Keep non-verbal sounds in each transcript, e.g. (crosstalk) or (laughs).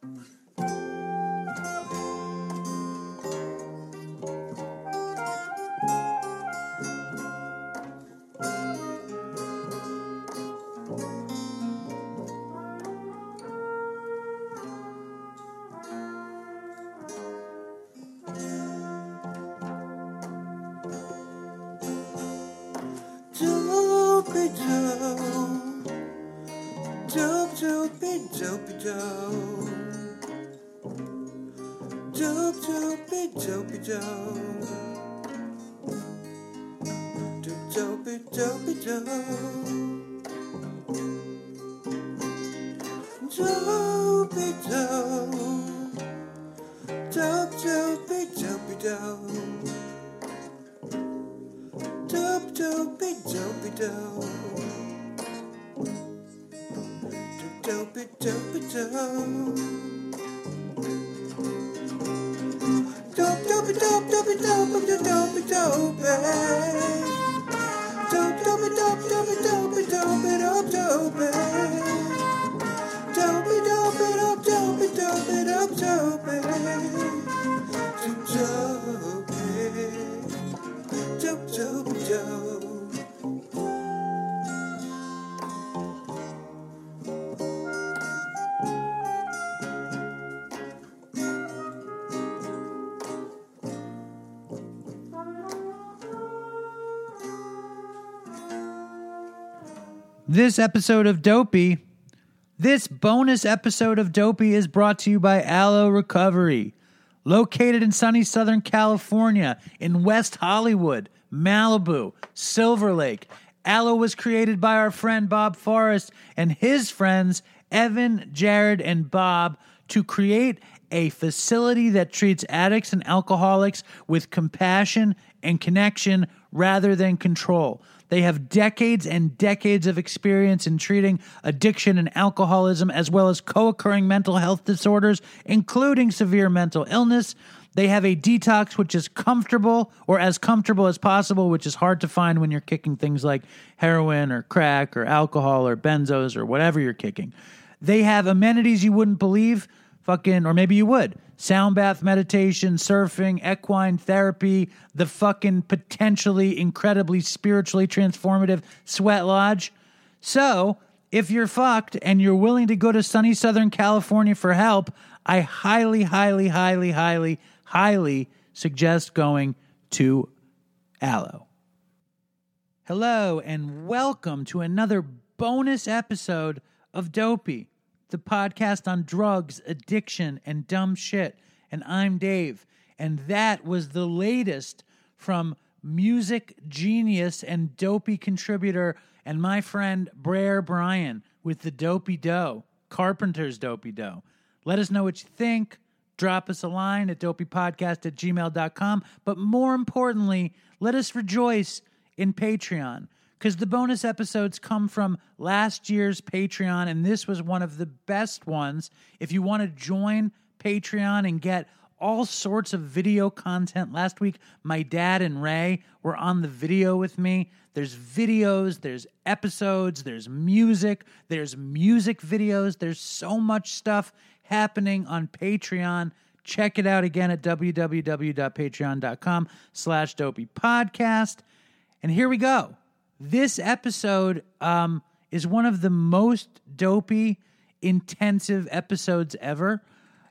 Dopey This episode of Dopey, this bonus episode of Dopey is brought to you by Aloe Recovery. Located in sunny Southern California, in West Hollywood, Malibu, Silver Lake, Aloe was created by our friend Bob Forrest and his friends Evan, Jared, and Bob to create a facility that treats addicts and alcoholics with compassion and connection rather than control. They have decades and decades of experience in treating addiction and alcoholism, as well as co occurring mental health disorders, including severe mental illness. They have a detox which is comfortable or as comfortable as possible, which is hard to find when you're kicking things like heroin or crack or alcohol or benzos or whatever you're kicking. They have amenities you wouldn't believe, fucking, or maybe you would. Sound bath meditation, surfing, equine therapy, the fucking potentially incredibly spiritually transformative sweat lodge. So, if you're fucked and you're willing to go to sunny Southern California for help, I highly, highly, highly, highly, highly suggest going to Aloe. Hello, and welcome to another bonus episode of Dopey, the podcast on drugs, addiction, and dumb shit. And I'm Dave. And that was the latest from music genius and dopey contributor and my friend Brer Bryan with the Dopey Dough, Carpenter's Dopey Dough. Let us know what you think. Drop us a line at dopeypodcast at gmail.com. But more importantly, let us rejoice in Patreon because the bonus episodes come from last year's Patreon, and this was one of the best ones. If you want to join Patreon and get all sorts of video content, last week my dad and Ray were on the video with me. There's videos, there's episodes, there's music, there's music videos, there's so much stuff happening on Patreon. Check it out again at www.patreon.com slash dopey podcast. And here we go. This episode um, is one of the most dopey, intensive episodes ever,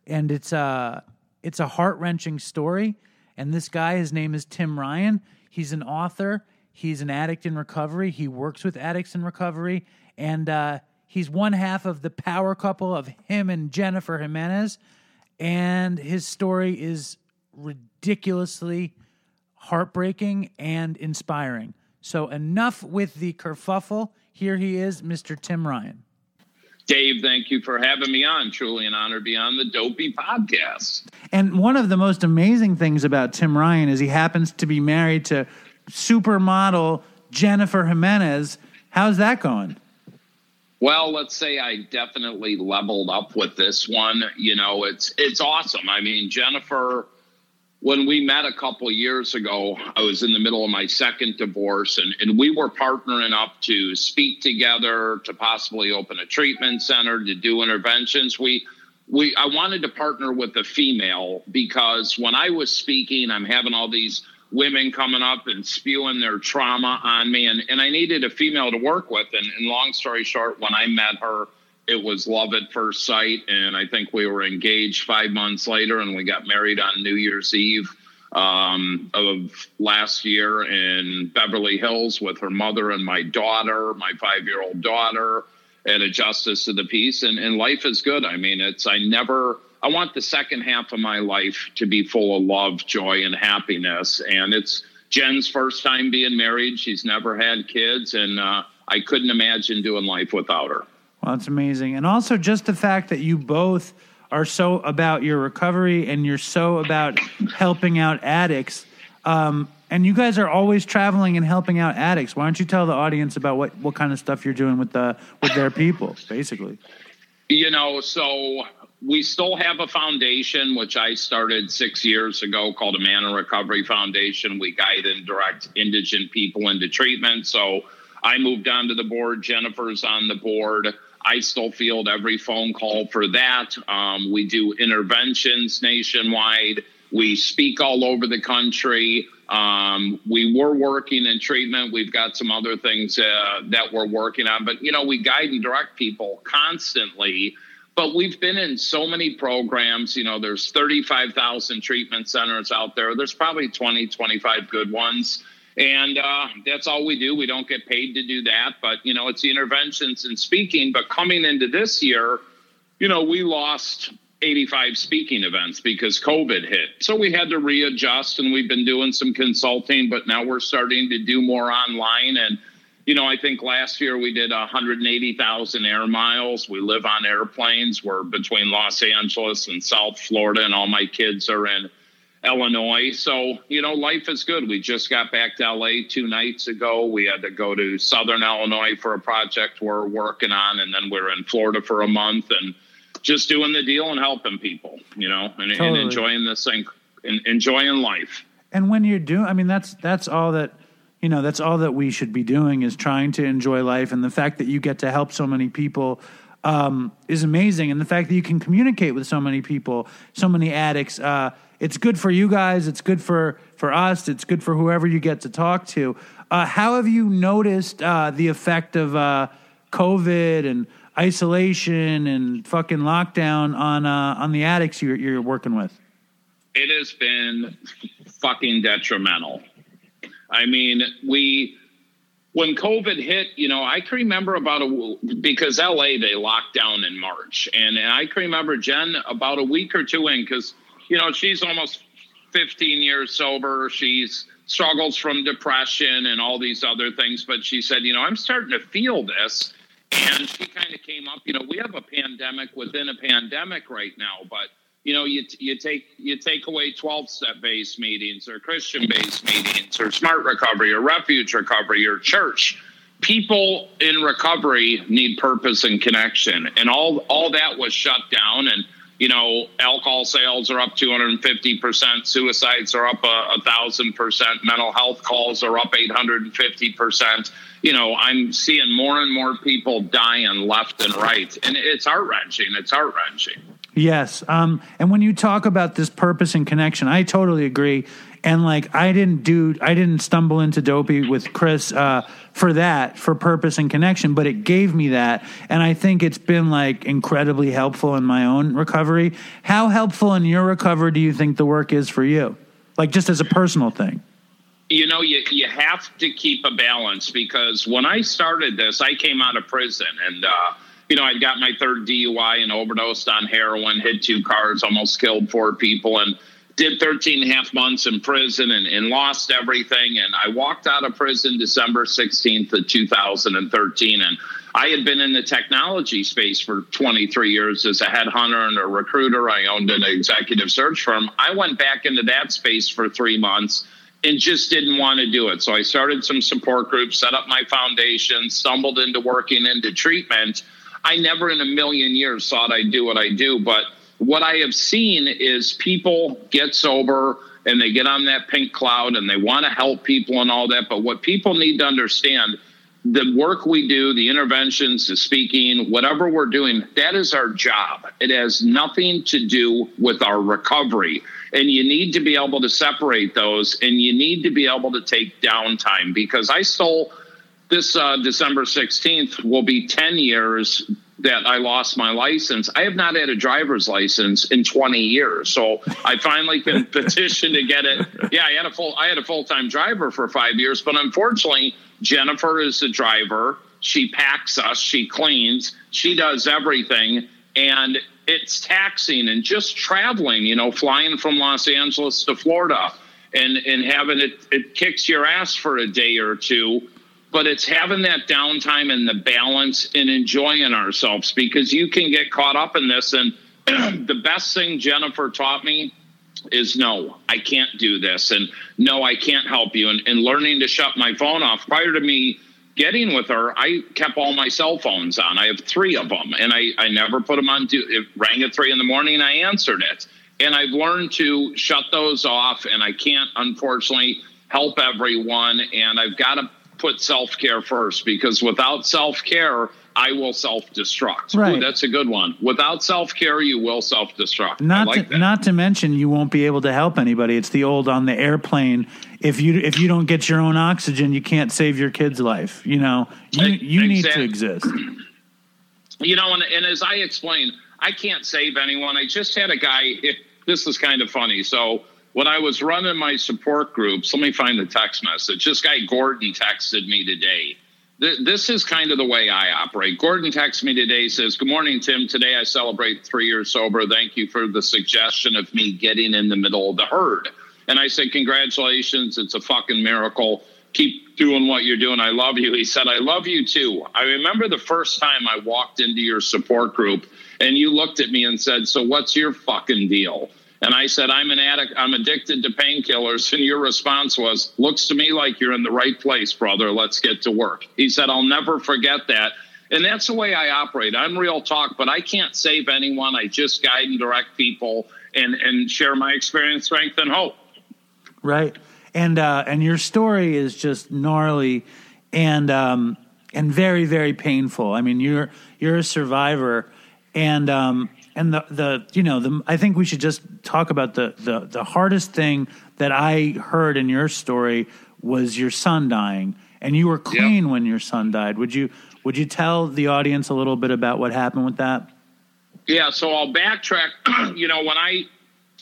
and it's a it's a heart wrenching story. And this guy, his name is Tim Ryan. He's an author. He's an addict in recovery. He works with addicts in recovery, and uh, he's one half of the power couple of him and Jennifer Jimenez. And his story is ridiculously heartbreaking and inspiring. So enough with the kerfuffle. Here he is, Mr. Tim Ryan. Dave, thank you for having me on. Truly an honor to be on the Dopey podcast. And one of the most amazing things about Tim Ryan is he happens to be married to supermodel Jennifer Jimenez. How's that going? Well, let's say I definitely leveled up with this one. You know, it's it's awesome. I mean, Jennifer when we met a couple years ago, I was in the middle of my second divorce, and, and we were partnering up to speak together, to possibly open a treatment center, to do interventions. We we I wanted to partner with a female because when I was speaking, I'm having all these women coming up and spewing their trauma on me, and, and I needed a female to work with. And, and long story short, when I met her, it was love at first sight, and I think we were engaged five months later, and we got married on New Year's Eve um, of last year in Beverly Hills with her mother and my daughter, my five year old daughter, and a justice of the peace. And, and life is good. I mean, it's, I never, I want the second half of my life to be full of love, joy, and happiness. And it's Jen's first time being married. She's never had kids, and uh, I couldn't imagine doing life without her. Well, it's amazing. And also just the fact that you both are so about your recovery and you're so about helping out addicts. Um, and you guys are always traveling and helping out addicts. Why don't you tell the audience about what, what kind of stuff you're doing with the with their people, basically? You know, so we still have a foundation which I started six years ago called a Man in Recovery Foundation. We guide and direct indigent people into treatment. So I moved on to the board. Jennifer's on the board. I still field every phone call for that. Um, we do interventions nationwide. We speak all over the country. Um, we were working in treatment. We've got some other things uh, that we're working on, but you know, we guide and direct people constantly. But we've been in so many programs. You know, there's 35,000 treatment centers out there. There's probably 20, 25 good ones. And uh, that's all we do. We don't get paid to do that, but you know, it's the interventions and speaking. But coming into this year, you know, we lost 85 speaking events because COVID hit. So we had to readjust and we've been doing some consulting, but now we're starting to do more online. And, you know, I think last year we did 180,000 air miles. We live on airplanes. We're between Los Angeles and South Florida, and all my kids are in Illinois. So, you know, life is good. We just got back to LA two nights ago. We had to go to Southern Illinois for a project we're working on, and then we're in Florida for a month and just doing the deal and helping people, you know, and, totally. and enjoying this thing, and enjoying life. And when you're doing, I mean, that's that's all that you know. That's all that we should be doing is trying to enjoy life, and the fact that you get to help so many people um, is amazing, and the fact that you can communicate with so many people, so many addicts. Uh, it's good for you guys. It's good for for us. It's good for whoever you get to talk to. Uh, how have you noticed uh, the effect of uh, COVID and isolation and fucking lockdown on uh, on the addicts you're, you're working with? It has been fucking detrimental. I mean, we when COVID hit, you know, I can remember about a because LA they locked down in March, and, and I can remember Jen about a week or two in because you know, she's almost 15 years sober. She's struggles from depression and all these other things. But she said, you know, I'm starting to feel this. And she kind of came up, you know, we have a pandemic within a pandemic right now, but you know, you, you take you take away 12 step based meetings or Christian based meetings or smart recovery or refuge recovery or church. People in recovery need purpose and connection. And all all that was shut down. And you know, alcohol sales are up 250%, suicides are up a, thousand percent, mental health calls are up 850%. You know, I'm seeing more and more people dying left and right, and it's heart wrenching. It's heart wrenching. Yes. Um, and when you talk about this purpose and connection, I totally agree. And like, I didn't do, I didn't stumble into Dopey with Chris uh, for that, for purpose and connection, but it gave me that. And I think it's been like incredibly helpful in my own recovery. How helpful in your recovery do you think the work is for you? Like, just as a personal thing? You know, you, you have to keep a balance because when I started this, I came out of prison and, uh, you know, I got my third DUI and overdosed on heroin, hit two cars, almost killed four people, and did 13 and a half months in prison and, and lost everything. And I walked out of prison December 16th of 2013. And I had been in the technology space for 23 years as a headhunter and a recruiter. I owned an executive search firm. I went back into that space for three months and just didn't want to do it. So I started some support groups, set up my foundation, stumbled into working into treatment I never in a million years thought I'd do what I do. But what I have seen is people get sober and they get on that pink cloud and they want to help people and all that. But what people need to understand, the work we do, the interventions, the speaking, whatever we're doing, that is our job. It has nothing to do with our recovery. And you need to be able to separate those and you need to be able to take downtime because I stole this uh, December 16th will be 10 years that I lost my license. I have not had a driver's license in 20 years. So I finally can (laughs) petition to get it. Yeah, I had a full I had a full-time driver for 5 years, but unfortunately Jennifer is the driver. She packs us, she cleans, she does everything and it's taxing and just traveling, you know, flying from Los Angeles to Florida and and having it it kicks your ass for a day or two but it's having that downtime and the balance and enjoying ourselves because you can get caught up in this. And (clears throat) the best thing Jennifer taught me is no, I can't do this. And no, I can't help you. And, and learning to shut my phone off prior to me getting with her, I kept all my cell phones on. I have three of them and I, I never put them on. Do, it rang at three in the morning I answered it. And I've learned to shut those off and I can't, unfortunately, help everyone. And I've got to put self care first because without self care, I will self destruct. Right. that's a good one. Without self care, you will self destruct. Not like to, not to mention you won't be able to help anybody. It's the old on the airplane. If you if you don't get your own oxygen, you can't save your kid's life. You know, you you need to exist. (clears throat) You know, and, and as I explained, I can't save anyone. I just had a guy. It, (laughs) this is kind of funny. So when I was running my support groups, let me find the text message. This guy Gordon texted me today. This is kind of the way I operate. Gordon texts me today, says, Good morning, Tim. Today I celebrate three years sober. Thank you for the suggestion of me getting in the middle of the herd. And I said, Congratulations. It's a fucking miracle. Keep doing what you're doing. I love you. He said, I love you too. I remember the first time I walked into your support group and you looked at me and said, So what's your fucking deal? And I said, I'm an addict. I'm addicted to painkillers. And your response was, looks to me like you're in the right place, brother. Let's get to work. He said, I'll never forget that. And that's the way I operate. I'm real talk, but I can't save anyone. I just guide and direct people and, and share my experience, strength, and hope. Right. And, uh, and your story is just gnarly and, um, and very, very painful. I mean, you're, you're a survivor and, um, and the the you know the I think we should just talk about the the the hardest thing that I heard in your story was your son dying, and you were clean yep. when your son died. Would you would you tell the audience a little bit about what happened with that? Yeah, so I'll backtrack. (clears throat) you know, when I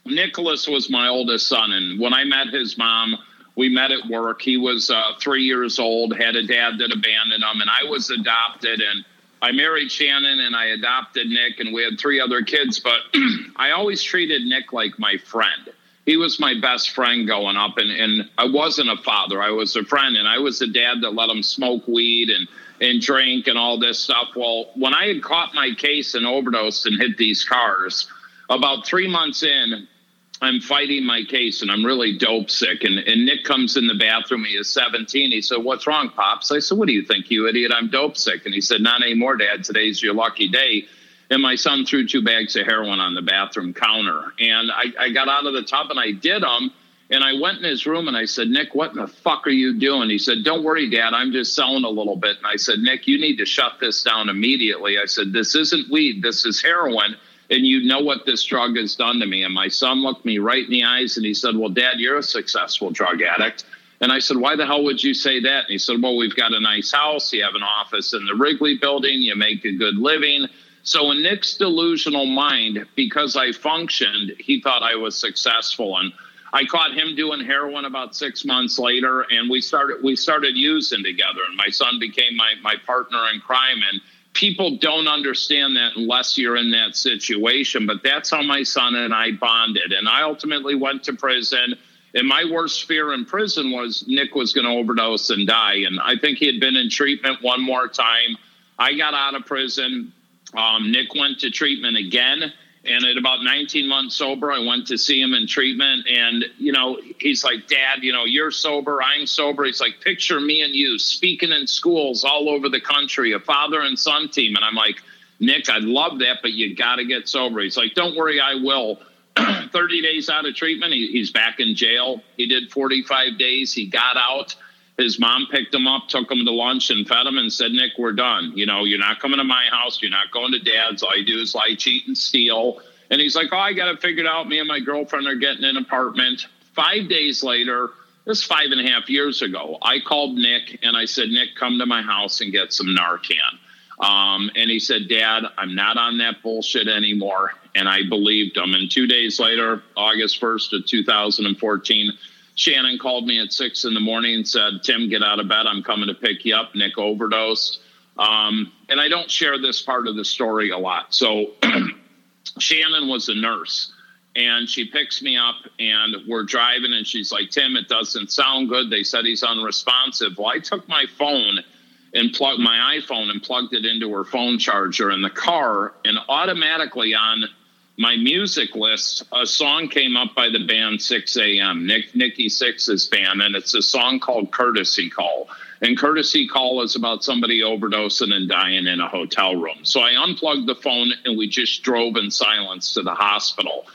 Nicholas was my oldest son, and when I met his mom, we met at work. He was uh, three years old, had a dad that abandoned him, and I was adopted and I married Shannon and I adopted Nick, and we had three other kids. But (clears throat) I always treated Nick like my friend. He was my best friend going up, and, and I wasn't a father. I was a friend, and I was a dad that let him smoke weed and and drink and all this stuff. Well, when I had caught my case and overdosed and hit these cars, about three months in, I'm fighting my case and I'm really dope sick. And, and Nick comes in the bathroom. He is 17. He said, What's wrong, Pops? I said, What do you think, you idiot? I'm dope sick. And he said, Not anymore, Dad. Today's your lucky day. And my son threw two bags of heroin on the bathroom counter. And I, I got out of the tub and I did them. And I went in his room and I said, Nick, what in the fuck are you doing? He said, Don't worry, Dad. I'm just selling a little bit. And I said, Nick, you need to shut this down immediately. I said, This isn't weed. This is heroin and you know what this drug has done to me. And my son looked me right in the eyes and he said, Well, Dad, you're a successful drug addict. And I said, Why the hell would you say that? And he said, Well, we've got a nice house. You have an office in the Wrigley building. You make a good living. So, in Nick's delusional mind, because I functioned, he thought I was successful. And I caught him doing heroin about six months later, and we started we started using together. And my son became my my partner in crime. And people don't understand that unless you're in that situation. But that's how my son and I bonded. And I ultimately went to prison. And my worst fear in prison was Nick was going to overdose and die. And I think he had been in treatment one more time. I got out of prison. Um, Nick went to treatment again. And at about 19 months sober, I went to see him in treatment. And, you know, he's like, Dad, you know, you're sober, I'm sober. He's like, picture me and you speaking in schools all over the country, a father and son team. And I'm like, Nick, I'd love that, but you got to get sober. He's like, don't worry, I will. (clears throat) 30 days out of treatment, he, he's back in jail. He did 45 days. He got out. His mom picked him up, took him to lunch, and fed him, and said, "Nick, we're done. You know, you're not coming to my house. You're not going to dad's. All you do is lie, cheat, and steal." And he's like, "Oh, I got it figured out. Me and my girlfriend are getting an apartment." Five days later, this five and a half years ago, I called Nick and I said, "Nick, come to my house and get some Narcan." Um, and he said, Dad, I'm not on that bullshit anymore. And I believed him. And two days later, August 1st of 2014, Shannon called me at six in the morning and said, Tim, get out of bed. I'm coming to pick you up. Nick overdosed. Um, and I don't share this part of the story a lot. So (clears throat) Shannon was a nurse and she picks me up and we're driving and she's like, Tim, it doesn't sound good. They said he's unresponsive. Well, I took my phone and plugged my iPhone and plugged it into her phone charger in the car and automatically on my music list, a song came up by the band Sixx:A.M. Nick Nikki Sixx's band, and it's a song called Courtesy Call. And Courtesy Call is about somebody overdosing and dying in a hotel room. So I unplugged the phone and we just drove in silence to the hospital.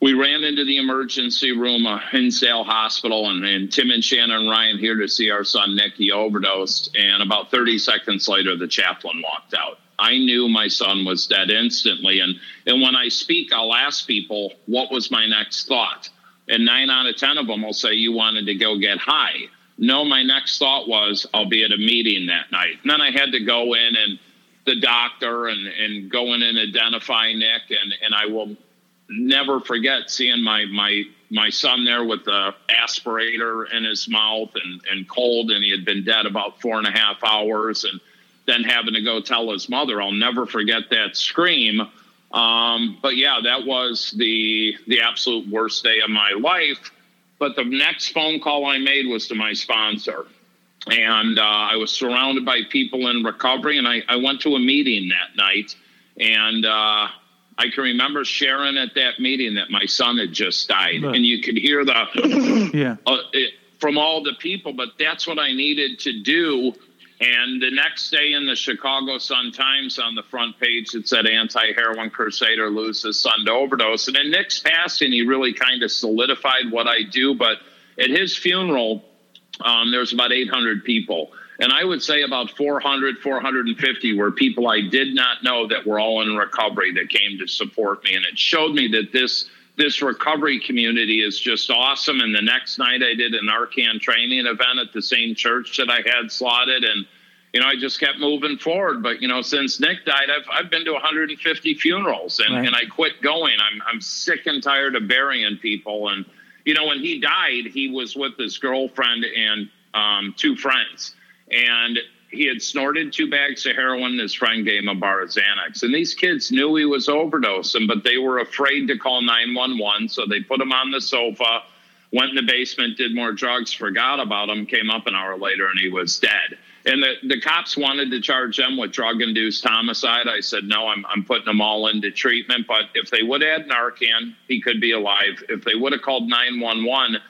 We ran into the emergency room, uh, Hinsdale Hospital, and, and Tim and Shannon and Ryan here to see our son Nicky overdosed, and about 30 seconds later, the chaplain walked out. I knew my son was dead instantly. And, and when I speak, I'll ask people, what was my next thought? And nine out of 10 of them will say, you wanted to go get high. No, my next thought was, I'll be at a meeting that night. And then I had to go in and the doctor and, and go in and identify Nick. And, and I will never forget seeing my, my, my son there with the aspirator in his mouth and, and cold. And he had been dead about four and a half hours. And, then having to go tell his mother. I'll never forget that scream. Um, but yeah, that was the the absolute worst day of my life. But the next phone call I made was to my sponsor. And uh, I was surrounded by people in recovery, and I, I went to a meeting that night. And uh, I can remember sharing at that meeting that my son had just died, and you could hear the yeah uh, it, from all the people. But that's what I needed to do and the next day in the Chicago Sun Times on the front page, it said anti heroin crusader loses son to overdose. And in Nick's passing, he really kind of solidified what I do. But at his funeral, um, there's about 800 people. And I would say about 400, 450 were people I did not know that were all in recovery that came to support me. And it showed me that this this recovery community is just awesome. And the next night I did an Narcan training event at the same church that I had slotted. And, you know, I just kept moving forward. But, you know, since Nick died, I've, I've been to 150 funerals and, right. and I quit going. I'm, I'm sick and tired of burying people. And, you know, when he died, he was with his girlfriend and um, two friends. And he had snorted two bags of heroin. His friend gave him a bar of Xanax. And these kids knew he was overdosing, but they were afraid to call 911. So they put him on the sofa, went in the basement, did more drugs, forgot about him, came up an hour later, and he was dead. And the, the cops wanted to charge them with drug induced homicide. I said, no, I'm, I'm putting them all into treatment. But if they would add Narcan, he could be alive. If they would have called 911,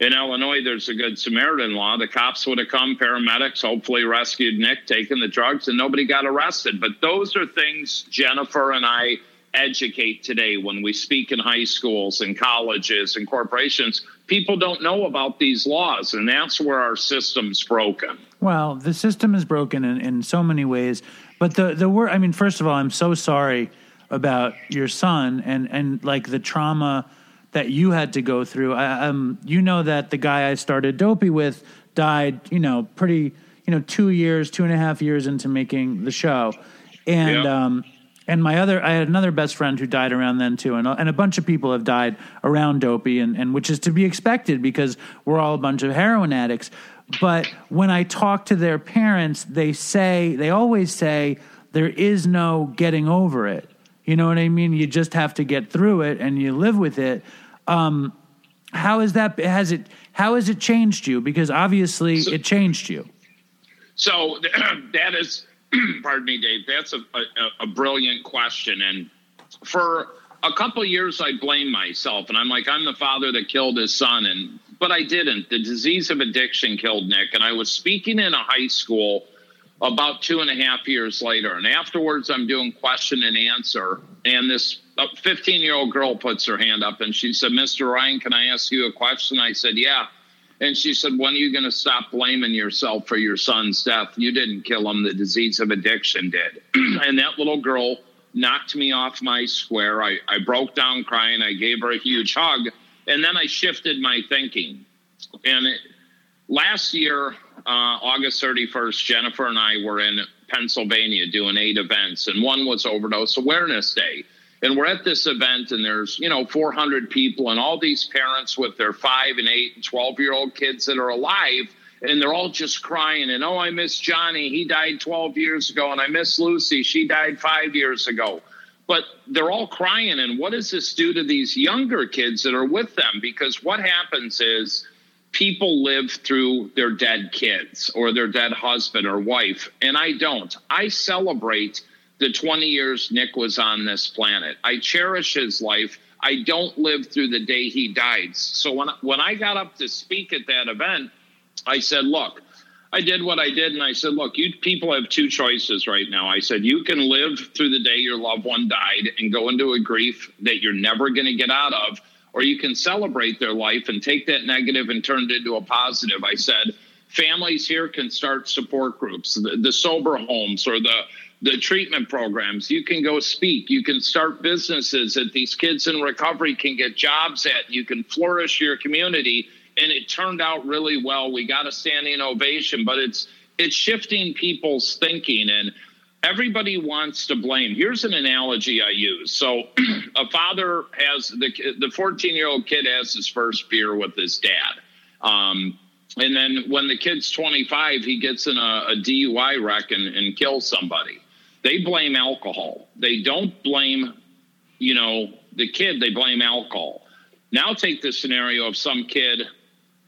in Illinois, there's a good Samaritan law. The cops would have come, paramedics, hopefully rescued Nick, taken the drugs, and nobody got arrested. But those are things Jennifer and I educate today when we speak in high schools and colleges and corporations. People don't know about these laws, and that's where our system's broken. Well, the system is broken in, in so many ways. But the, the word, I mean, first of all, I'm so sorry about your son and, and like the trauma that you had to go through. I, um, you know that the guy I started Dopey with died, you know, pretty, you know, two years, two and a half years into making the show, and yeah. um, and my other, I had another best friend who died around then too, and and a bunch of people have died around Dopey, and and which is to be expected because we're all a bunch of heroin addicts. But when I talk to their parents, they say they always say there is no getting over it you know what I mean? You just have to get through it and you live with it. Um, how is that? Has it? How has it changed you? Because obviously so, it changed you. So (clears throat) that is, (clears throat) pardon me, Dave. That's a, a, a brilliant question, and for a couple years I blamed myself, and I'm like, I'm the father that killed his son, and but I didn't. The disease of addiction killed Nick, and I was speaking in a high school about two and a half years later. And afterwards, I'm doing question and answer. And this uh, 15 year old girl puts her hand up and she said, Mr. Ryan, can I ask you a question? I said, Yeah. And she said, When are you going to stop blaming yourself for your son's death? You didn't kill him. The disease of addiction did. (clears throat) and that little girl knocked me off my square. I, I broke down crying. I gave her a huge hug. And then I shifted my thinking. And it, last year, uh, August 31st, Jennifer and I were in Pennsylvania doing eight events, and one was Overdose Awareness Day. And we're at this event, and there's, you know, 400 people, and all these parents with their five and eight and 12 year old kids that are alive, and they're all just crying. And oh, I miss Johnny. He died 12 years ago. And I miss Lucy. She died five years ago. But they're all crying. And what does this do to these younger kids that are with them? Because what happens is, people live through their dead kids or their dead husband or wife, and I don't. I celebrate the 20 years Nick was on this planet. I cherish his life. I don't live through the day he died. So when when I got up to speak at that event, I said, "Look, I did what I did, and I said, look, you people have two choices right now. I said you can live through the day your loved one died and go into a grief that you're never going to get out of." Or you can celebrate their life and take that negative and turn it into a positive. I said, families here can start support groups, the, the sober homes or the the treatment programs. You can go speak. You can start businesses that these kids in recovery can get jobs at. You can flourish your community. And it turned out really well. We got a standing ovation, but it's it's shifting people's thinking and everybody wants to blame. Here's an analogy I use. So (clears throat) a father has the the 14 year old kid has his first beer with his dad. Um, and then when the kid's 25, he gets in a, a DUI wreck and, and kills somebody. They blame alcohol. They don't blame, you know, the kid. They blame alcohol. Now take the scenario of some kid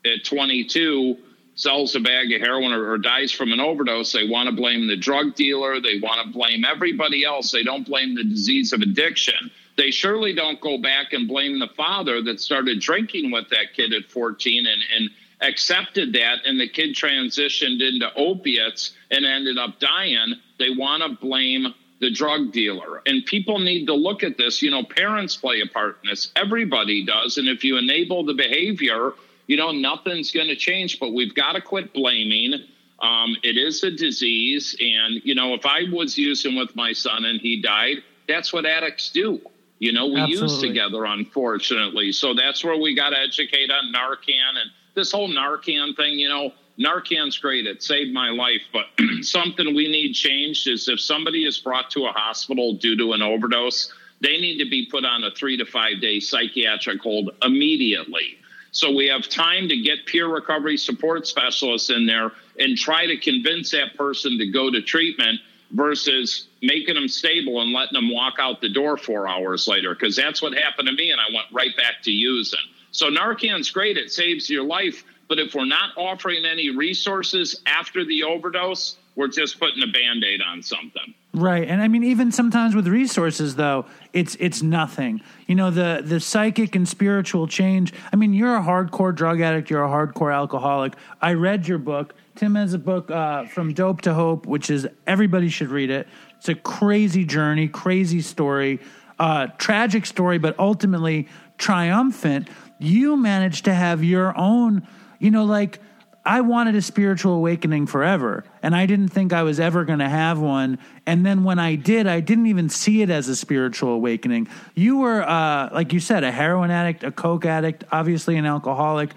at 22 sells a bag of heroin or, or dies from an overdose, they want to blame the drug dealer. They want to blame everybody else. They don't blame the disease of addiction. They surely don't go back and blame the father that started drinking with that kid at 14 and, and accepted that, and the kid transitioned into opiates and ended up dying. They want to blame the drug dealer. And people need to look at this. You know, parents play a part in this, everybody does. And if you enable the behavior, you know, nothing's going to change, but we've got to quit blaming. Um, it is a disease. And, you know, if I was using with my son and he died, that's what addicts do. You know, we Absolutely. use together, unfortunately. So that's where we got to educate on Narcan and this whole Narcan thing. You know, Narcan's great. It saved my life. But (clears throat) something we need changed is if somebody is brought to a hospital due to an overdose, they need to be put on a three to five day psychiatric hold immediately. So we have time to get peer recovery support specialists in there and try to convince that person to go to treatment versus making them stable and letting them walk out the door four hours later. Because that's what happened to me, and I went right back to using. So Narcan's great, it saves your life. But if we're not offering any resources after the overdose, we're just putting a band aid on something. Right. And I mean even sometimes with resources though, it's it's nothing. You know, the the psychic and spiritual change. I mean, you're a hardcore drug addict, you're a hardcore alcoholic. I read your book. Tim has a book uh, from Dope to Hope, which is everybody should read it. It's a crazy journey, crazy story, uh, tragic story, but ultimately triumphant. You managed to have your own, you know, like I wanted a spiritual awakening forever, and I didn't think I was ever going to have one. And then when I did, I didn't even see it as a spiritual awakening. You were, uh, like you said, a heroin addict, a coke addict, obviously an alcoholic.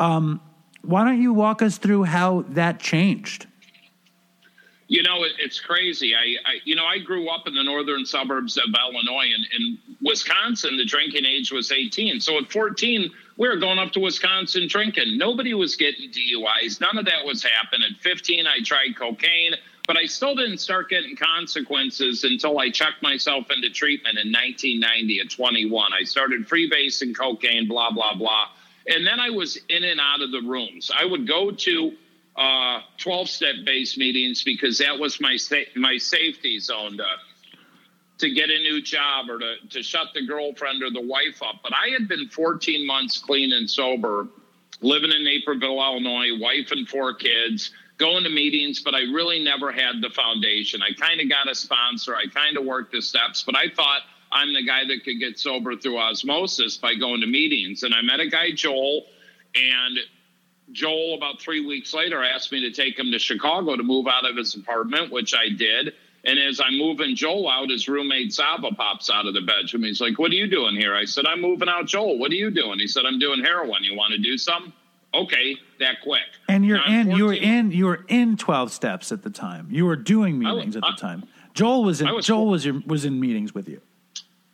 Um, why don't you walk us through how that changed? You know, it, it's crazy. I, I, you know, I grew up in the northern suburbs of Illinois, and in Wisconsin, the drinking age was 18. So at 14, we were going up to Wisconsin drinking. Nobody was getting DUIs. None of that was happening. At 15, I tried cocaine, but I still didn't start getting consequences until I checked myself into treatment in 1990 at 21. I started freebasing cocaine, blah, blah, blah. And then I was in and out of the rooms. I would go to uh, 12 step based meetings because that was my sa- my safety zone to, to get a new job or to, to shut the girlfriend or the wife up. But I had been 14 months clean and sober, living in Naperville, Illinois, wife and four kids, going to meetings, but I really never had the foundation. I kind of got a sponsor, I kind of worked the steps, but I thought I'm the guy that could get sober through osmosis by going to meetings. And I met a guy, Joel, and Joel, about three weeks later, asked me to take him to Chicago to move out of his apartment, which I did. And as I'm moving Joel out, his roommate Saba pops out of the bedroom. He's like, What are you doing here? I said, I'm moving out Joel. What are you doing? He said, I'm doing heroin. You want to do something? Okay, that quick. And you're Now, in you were in you were in 12 steps at the time. You were doing I was- meetings at the I- time. Joel was in was Joel four- was your, was in meetings with you.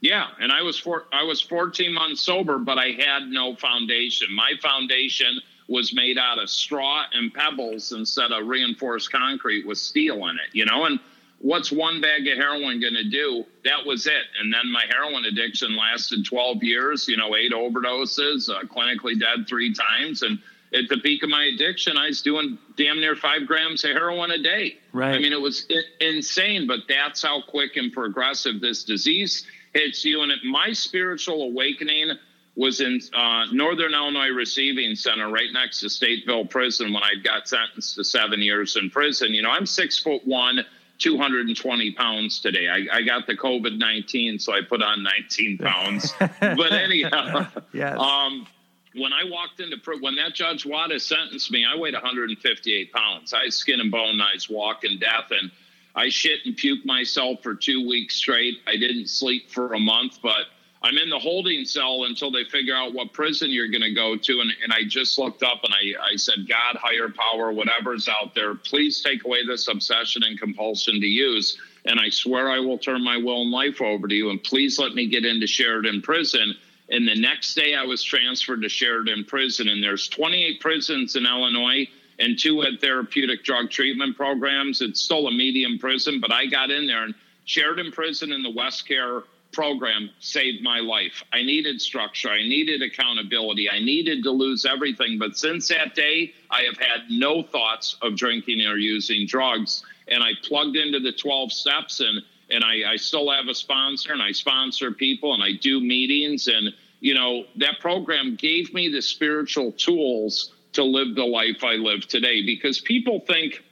Yeah, and I was four, I was 14 months sober, but I had no foundation. My foundation was made out of straw and pebbles instead of reinforced concrete with steel in it, you know. And what's one bag of heroin going to do? That was it. And then my heroin addiction lasted 12 years. You know, eight overdoses, uh, clinically dead three times, and at the peak of my addiction, I was doing damn near five grams of heroin a day. Right. I mean, it was insane, but that's how quick and progressive this disease hits you. And it, my spiritual awakening was in uh, Northern Illinois Receiving Center, right next to Stateville Prison, when I got sentenced to seven years in prison. You know, I'm six foot one. 220 pounds today. I, I got the COVID 19, so I put on 19 (laughs) pounds. but anyhow, Yes. um, when I walked into when that Judge Wada sentenced me, I weighed 158 pounds. I had skin and bone, I was walking death, and I shit and puke myself for two weeks straight. I didn't sleep for a month, but I'm in the holding cell until they figure out what prison you're going to go to. And, and I just looked up and I, I said, God, higher power, whatever's out there, please take away this obsession and compulsion to use. And I swear I will turn my will and life over to you. And please let me get into Sheridan Prison. And the next day I was transferred to Sheridan Prison. And there's 28 prisons in Illinois and two had therapeutic drug treatment programs. It's still a medium prison, but I got in there and Sheridan Prison and the WestCare program saved my life. I needed structure. I needed accountability. I needed to lose everything. But since that day, I have had no thoughts of drinking or using drugs. And I plugged into the 12 steps and and I, I still have a sponsor and I sponsor people and I do meetings. And, you know, that program gave me the spiritual tools to live the life I live today because people think,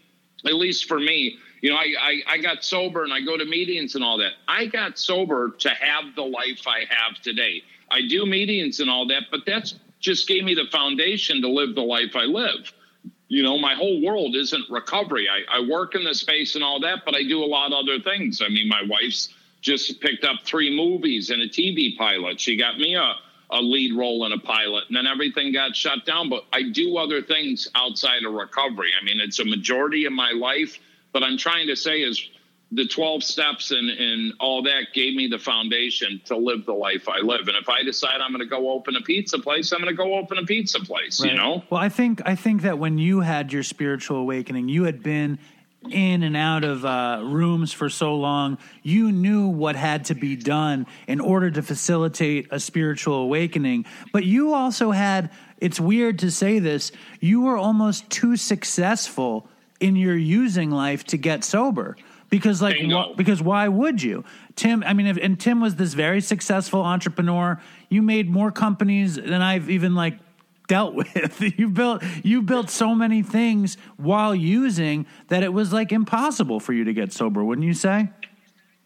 at least for me, you know, I, I, I got sober and I go to meetings and all that. I got sober to have the life I have today. I do meetings and all that, but that's just gave me the foundation to live the life I live. You know, my whole world isn't recovery. I, I work in the space and all that, but I do a lot of other things. I mean, my wife's just picked up three movies and a TV pilot. She got me a, a lead role in a pilot, and then everything got shut down. But I do other things outside of recovery. I mean, it's a majority of my life. But I'm trying to say is the 12 steps and, and all that gave me the foundation to live the life I live. And if I decide I'm going to go open a pizza place, I'm going to go open a pizza place, you know? Well, I think I think that when you had your spiritual awakening, you had been in and out of uh, rooms for so long, you knew what had to be done in order to facilitate a spiritual awakening. But you also had. It's weird to say this. You were almost too successful in your using life to get sober. Because like wh- because why would you? Tim i mean if, and tim was this very successful entrepreneur. You made more companies than i've even like dealt (laughs) with. You built you built so many things while using that it was like impossible for you to get sober wouldn't you say?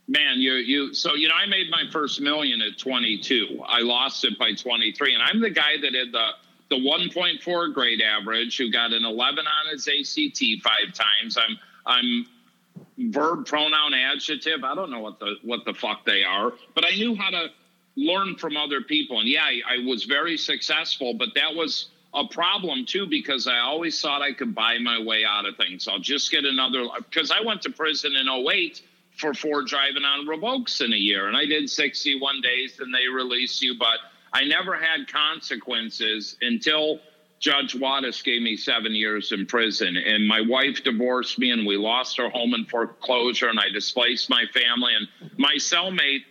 Man, you you so you know I made my first million at 22. I lost it by 23, and I'm the guy that had the the 1.4 grade average, who got an 11 on his ACT five times. I'm I'm verb, pronoun, adjective. I don't know what the what the fuck they are, but I knew how to learn from other people. And yeah, I, I was very successful, but that was a problem too because I always thought I could buy my way out of things. I'll just get another because I went to prison in 08 for four driving on revokes in a year, and I did 61 days, and they released you, but I never had consequences until Judge Wattis gave me seven years in prison, and my wife divorced me, and we lost our home in foreclosure, and I displaced my family. And my cellmate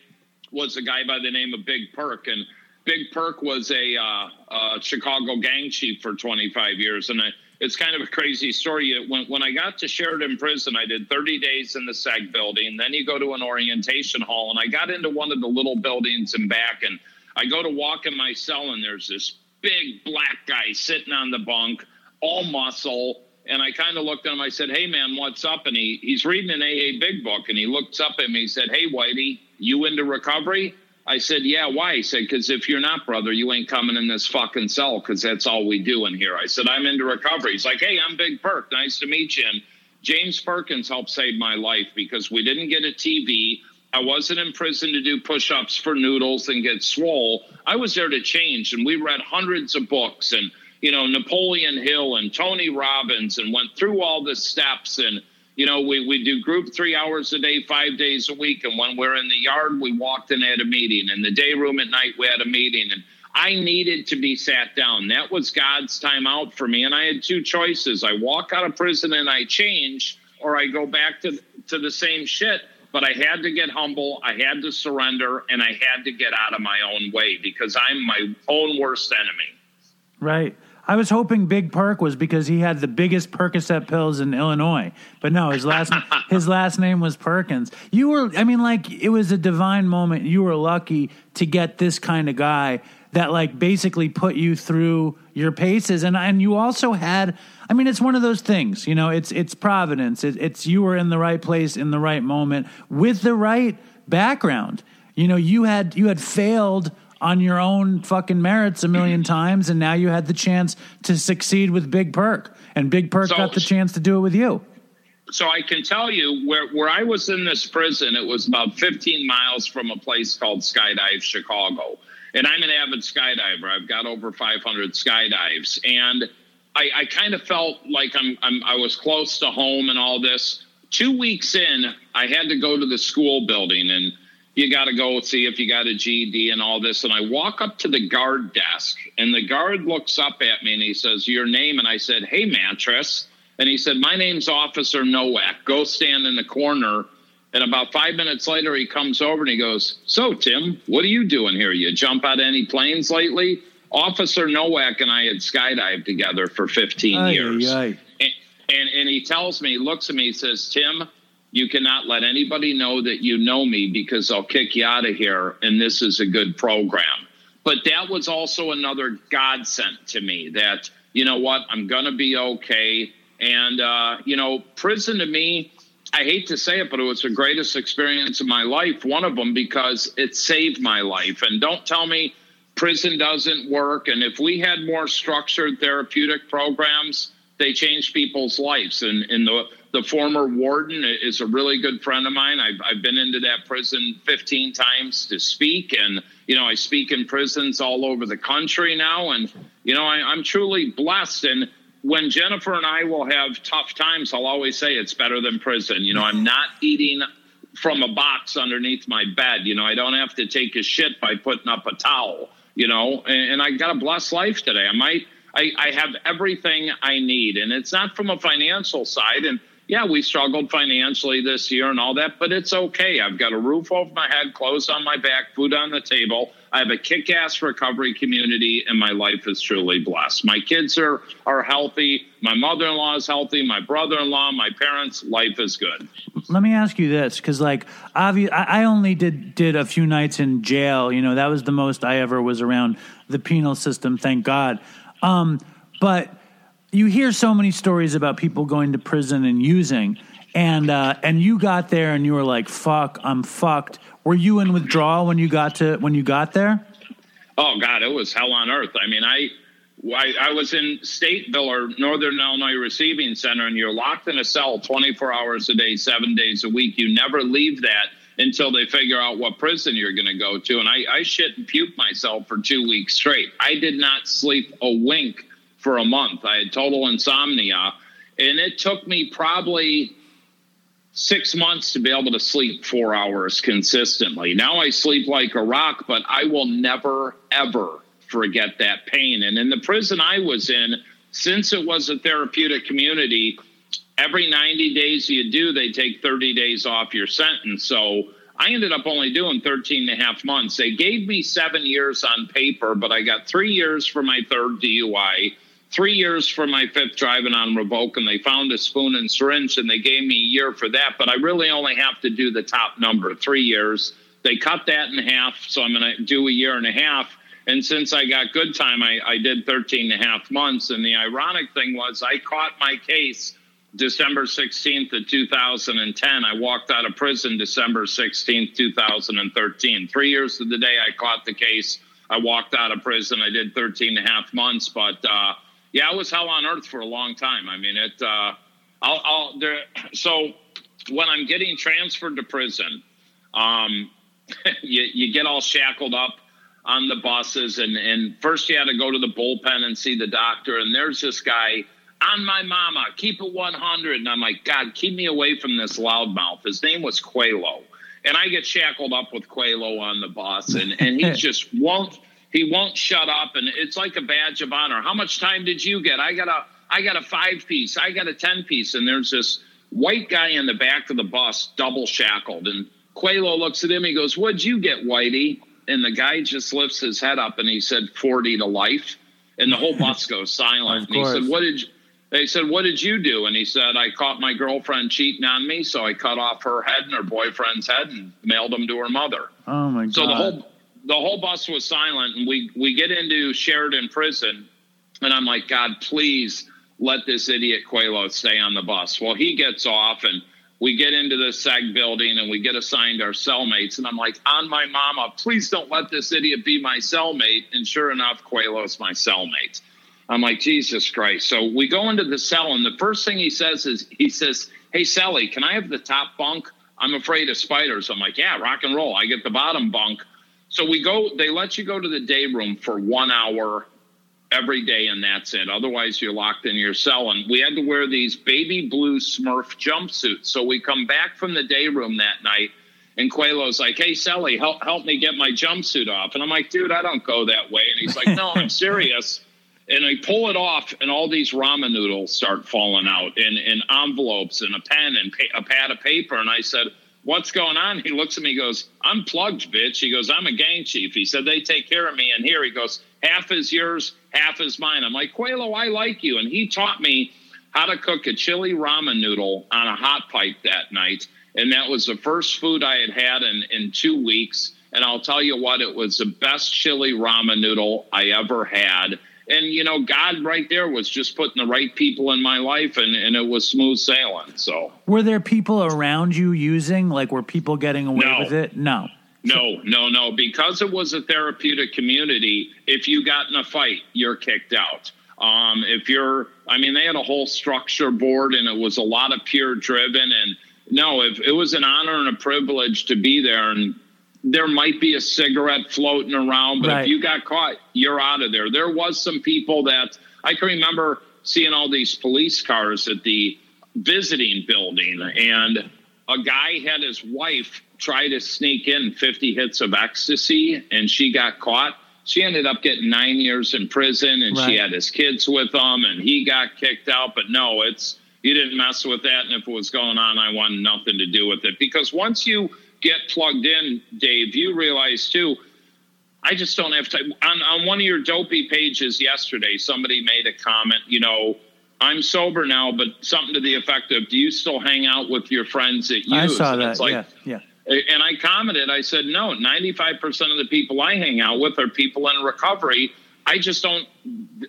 was a guy by the name of Big Perk, and Big Perk was a, uh, uh Chicago gang chief for 25 years, and I, it's kind of a crazy story. When when I got to Sheridan Prison, I did 30 days in the SAG building. Then you go to an orientation hall, and I got into one of the little buildings in back, and I go to walk in my cell, and there's this big black guy sitting on the bunk, all muscle. And I kind of looked at him. I said, "Hey, man, what's up?" And he he's reading an AA Big Book, and he looks up at me. He said, "Hey, Whitey, you into recovery?" I said, yeah, why? He said, because if you're not, brother, you ain't coming in this fucking cell because that's all we do in here. I said, I'm into recovery. He's like, hey, I'm Big Perk. Nice to meet you. And James Perkins helped save my life because we didn't get a TV. I wasn't in prison to do push ups for noodles and get swole. I was there to change. And we read hundreds of books and, you know, Napoleon Hill and Tony Robbins and went through all the steps and, you know, we, we do group three hours a day, five days a week. And when we're in the yard, we walked and had a meeting. In the day room at night, we had a meeting. And I needed to be sat down. That was God's time out for me. And I had two choices I walk out of prison and I change, or I go back to, to the same shit. But I had to get humble. I had to surrender and I had to get out of my own way because I'm my own worst enemy. Right. I was hoping Big Perk was because he had the biggest Percocet pills in Illinois, but no, his last (laughs) his last name was Perkins. You were, I mean, like it was a divine moment. You were lucky to get this kind of guy that like basically put you through your paces, and and you also had. I mean, it's one of those things, you know. It's it's providence. It, it's you were in the right place in the right moment with the right background. You know, you had you had failed on your own fucking merits a million (clears throat) times, and now you had the chance to succeed with Big Perk, and Big Perk So- got the chance to do it with you. so I can tell you where where I was in this prison, it was about 15 miles from a place called Skydive Chicago. And I'm an avid skydiver. I've got over 500 skydives, and I, I kind of felt like I'm, I'm I was close to home and all this. Two weeks in, I had to go to the school building, and you got to go see if you got a GED and all this. And I walk up to the guard desk, and the guard looks up at me and he says, "Your name?" And I said, "Hey, mattress." And he said, My name's Officer Nowak. Go stand in the corner. And about five minutes later, he comes over and he goes, So, Tim, what are you doing here? You jump out of any planes lately? Officer Nowak and I had skydived together for 15 Ay, years. ay, ay. And, and, and he tells me, looks at me, says, Tim, you cannot let anybody know that you know me because I'll kick you out of here. And this is a good program. But that was also another godsend to me that, you know what, I'm going to be okay. And, uh, you know, prison to me, I hate to say it, but it was the greatest experience of my life. One of them because it saved my life. And don't tell me prison doesn't work. And if we had more structured therapeutic programs, they change people's lives. And, and the, the former warden is a really good friend of mine. I've, I've been into that prison 15 times to speak. And, you know, I speak in prisons all over the country now. And, you know, I, I'm truly blessed. And when Jennifer and I will have tough times, I'll always say it's better than prison. You know, I'm not eating from a box underneath my bed. You know, I don't have to take a shit by putting up a towel, you know, and, and I got a blessed life today. I might, I, I have everything I need. And it's not from a financial side. And yeah, we struggled financially this year and all that, but it's okay. I've got a roof over my head, clothes on my back, food on the table. I have a kick ass recovery community, and my life is truly blessed. My kids are, are healthy. My mother in law is healthy. My brother in law, my parents, life is good. Let me ask you this, because like I only did did a few nights in jail. You know, that was the most I ever was around the penal system. Thank God. Um, but you hear so many stories about people going to prison and using, and uh, and you got there and you were like, "Fuck, I'm fucked." Were you in withdrawal when you got to when you got there? Oh God, it was hell on earth. I mean, I, I, I was in Stateville or Northern Illinois Receiving Center, and you're locked in a cell 24 hours a day, seven days a week. You never leave that until they figure out what prison you're going to go to. And I, I shit and puke myself for two weeks straight. I did not sleep a wink for a month. I had total insomnia, and it took me probably six months to be able to sleep four hours consistently. Now I sleep like a rock, but I will never, ever forget that pain. And in the prison I was in, since it was a therapeutic community, every 90 days you do, they take 30 days off your sentence. So I ended up only doing 13 and a half months. They gave me seven years on paper, but I got three years for my third DUI three years for my fifth driving on revoke and they found a spoon and syringe and they gave me a year for that but i really only have to do the top number three years they cut that in half so i'm going to do a year and a half and since i got good time I, I did 13 and a half months and the ironic thing was i caught my case December 16th of 2010. I walked out of prison December 16th, 2013. Three years to the day I caught the case. I walked out of prison. I did 13 and a half months, but uh, yeah, it was hell on earth for a long time. I mean, it. Uh, I'll, I'll there. So when I'm getting transferred to prison, um, (laughs) you, you get all shackled up on the buses, and and first you had to go to the bullpen and see the doctor, and there's this guy on my mama, keep it 100, and I'm like, God, keep me away from this loudmouth. His name was Quelo, and I get shackled up with Quelo on the bus, and and he (laughs) just won't he won't shut up, and it's like a badge of honor. How much time did you get? I got a I got a five piece, I got a ten piece, and there's this white guy in the back of the bus, double shackled, and Quelo looks at him. He goes, "What'd you get, Whitey?" And the guy just lifts his head up and he said, 40 to life. And the whole bus goes (laughs) silent. and he said, What did you? They said, What did you do? And he said, I caught my girlfriend cheating on me. So I cut off her head and her boyfriend's head and mailed them to her mother. Oh my God. So the whole the whole bus was silent, and we we get into Sheridan Prison, and I'm like, God, please let this idiot Quelo stay on the bus. Well, he gets off, and we get into the SAG building, and we get assigned our cellmates, and I'm like, on my mama, please don't let this idiot be my cellmate. And sure enough, Quelo's my cellmate. I'm like, Jesus Christ. So we go into the cell, and the first thing he says is, he says, Hey, Sally, can I have the top bunk? I'm afraid of spiders. I'm like, Yeah, rock and roll. I get the bottom bunk. So we go, they let you go to the day room for one hour every day, and that's it. Otherwise, you're locked in your cell. And we had to wear these baby blue Smurf jumpsuits. So we come back from the day room that night, and Quelo's like, Hey, Sally, help, help me get my jumpsuit off. And I'm like, Dude, I don't go that way. And he's like, No, I'm (laughs) serious. And I pull it off, and all these ramen noodles start falling out, in, and envelopes, and a pen, and pa- a pad of paper. And I said, What's going on? He looks at me, goes, I'm plugged, bitch. He goes, I'm a gang chief. He said, They take care of me. And here he goes, Half is yours, half is mine. I'm like, Quelo, I like you. And he taught me how to cook a chili ramen noodle on a hot pipe that night. And that was the first food I had had in, in two weeks. And I'll tell you what, it was the best chili ramen noodle I ever had. And, you know, God right there was just putting the right people in my life, and, and it was smooth sailing. So, were there people around you using? Like, were people getting away No. with it? No. no, no, no. Because it was a therapeutic community, if you got in a fight, you're kicked out. Um, if you're, I mean, they had a whole structure board and it was a lot of peer driven. And no, if it was an honor and a privilege to be there, and there might be a cigarette floating around, but Right. if you got caught, you're out of there. There was some people that I can remember seeing all these police cars at the visiting building, and a guy had his wife try to sneak in 50 hits of ecstasy, and she got caught. She ended up getting nine years in prison, and Right. she had his kids with them, and he got kicked out. But no, it's you didn't mess with that, and if it was going on, I wanted nothing to do with it because once you get plugged in, Dave, you realize too. I just don't have time. On, on one of your dopey pages yesterday, somebody made a comment, you know, I'm sober now, but something to the effect of, do you still hang out with your friends that use? I saw And that. like, yeah. Yeah. and I commented, I said, no, 95% of the people I hang out with are people in recovery. I just don't,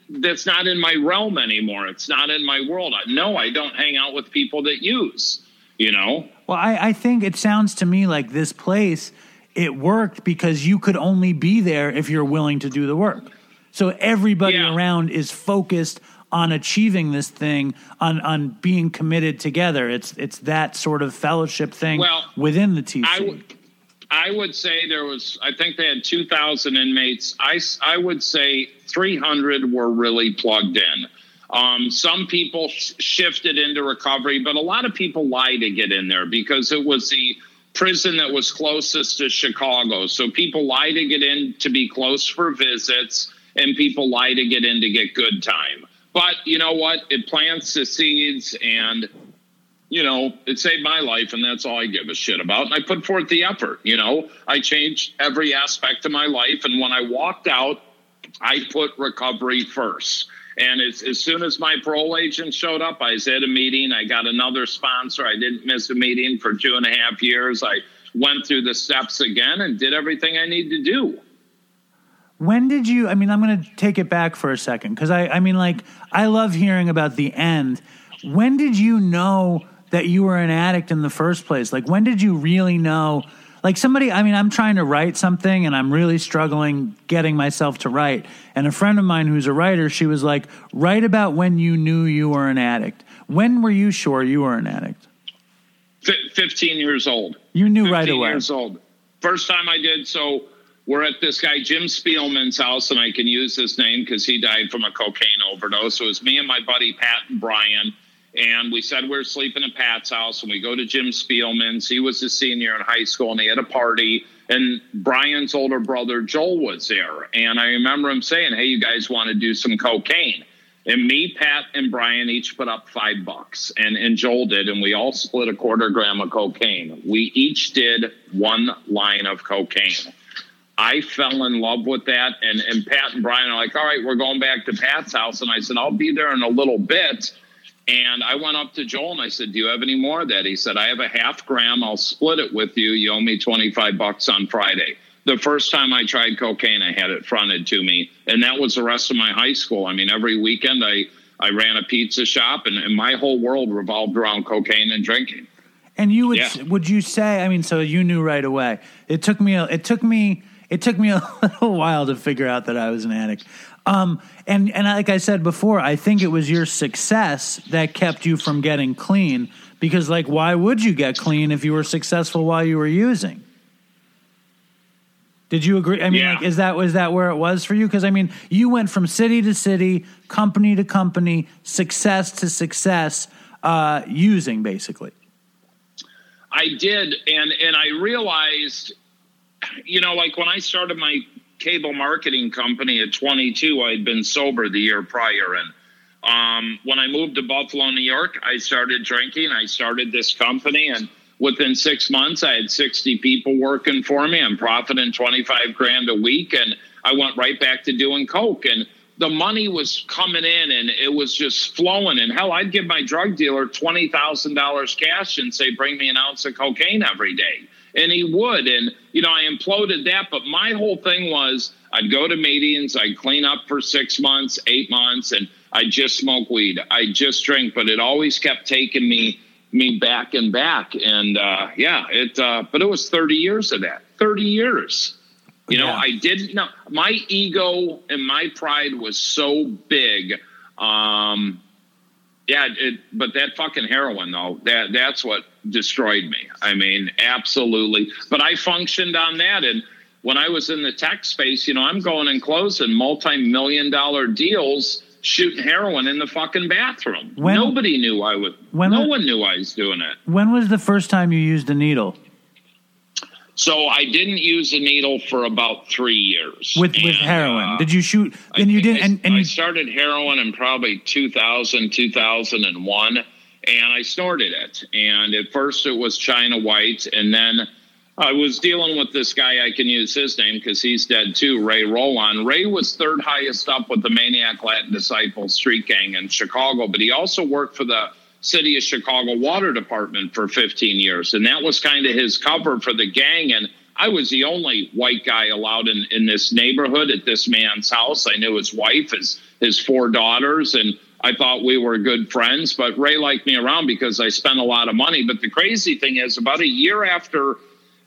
that's not in my realm anymore. It's not in my world. No, I don't hang out with people that use, you know? Well, I, I think it sounds to me like this place, it worked because you could only be there if you're willing to do the work. So everybody Yeah. around is focused on achieving this thing, on on being committed together. It's it's that sort of fellowship thing Well, within the TC. I would, say there was. I think they had two thousand inmates. I I would say three hundred were really plugged in. Um, some people sh- shifted into recovery, but a lot of people lied to get in there because it was the prison that was closest to Chicago. So people lie to get in to be close for visits, and people lie to get in to get good time. But you know what? It plants the seeds, and you know, it saved my life, and that's all I give a shit about. And I put forth the effort. You know, I changed every aspect of my life, and when I walked out, I put recovery first. And as, as soon as my parole agent showed up, I was at a meeting. I got another sponsor. I didn't miss a meeting for two and a half years. I went through the steps again and did everything I need to do. When did you? I mean, I'm going to take it back for a second because I, I mean, like, I love hearing about the end. when did you know that you were an addict in the first place? Like, when did you really know? Like, somebody, I mean, I'm trying to write something and I'm really struggling getting myself to write. And a friend of mine who's a writer, she was like, write about when you knew you were an addict. When were you sure you were an addict? F- 15 years old. You knew 15 right away. years old. First time I did. So we're at this guy Jim Spielman's house, and I can use his name because he died from a cocaine overdose. So it was me and my buddy Pat and Brian, and we said we were sleeping at Pat's house, and we go to Jim Spielman's. He was a senior in high school, and he had a party. And Brian's older brother Joel was there, and I remember him saying, "Hey, you guys want to do some cocaine?" And me, Pat, and Brian each put up five bucks, and, and Joel did, and we all split a quarter gram of cocaine. We each did one line of cocaine. I fell in love with that, and, and Pat and Brian are like, all right, we're going back to Pat's house. And I said, I'll be there in a little bit. And I went up to Joel and I said, Do you have any more of that? He said, I have a half gram. I'll split it with you. You owe me 25 bucks on Friday the first time I tried cocaine, I had it fronted to me, and that was the rest of my high school. I mean, every weekend I I ran a pizza shop, and, and my whole world revolved around cocaine and drinking. And you would Yeah. would you say? I mean, so you knew right away. It took me. A, it took me. It took me (laughs) a little while to figure out that I was an addict. Um, and and like I said before, I think it was your success that kept you from getting clean. Because like, why would you get clean if you were successful while you were using? Did you agree? I mean, Yeah. like, is that was that where it was for you? Because I mean, you went from city to city, company to company, success to success, uh, using basically. I did, and and I realized, you know, like when I started my cable marketing company at 22, I had been sober the year prior, and um, when I moved to Buffalo, New York, I started drinking. I started this company, and within six months, I had 60 people working for me. I'm profiting 25 grand a week, and I went right back to doing coke. And the money was coming in, and it was just flowing. And hell, I'd give my drug dealer twenty thousand dollars cash and say, "Bring me an ounce of cocaine every day." And he would, and you know, I imploded that. But my whole thing was, I'd go to meetings, I'd clean up for six months, eight months, and I just smoke weed. I just drink, but it always kept taking me me back and back. And uh, yeah, it. Uh, but it was thirty years of that. Thirty years. You know, Yeah. I didn't know my ego and my pride was so big. Um, yeah, it, but that fucking heroin though, that that's what destroyed me. I mean, absolutely. But I functioned on that, and when I was in the tech space, you know, I'm going and closing multi-million dollar deals, shooting heroin in the fucking bathroom. When- Nobody knew I was. When- no one knew I was doing it. When was the first time you used a needle So I didn't use a needle for about three years with with And, heron? uh, Did you shoot? I Then you didn't, I, and, and I you started heroin in probably 2000, 2001, and I snorted it. And at first it was China White, and then I was dealing with this guy. I can use his name because he's dead too, Ray Roland. Ray was third highest up with the Maniac Latin Disciple Street Gang in Chicago, but he also worked for the City of Chicago Water Department for 15 years, and that was kind of his cover for the gang. And I was the only white guy allowed in, in this neighborhood at this man's house. I knew his wife, his his four daughters, and I thought we were good friends. But Ray liked me around because I spent a lot of money. But the crazy thing is, about a year after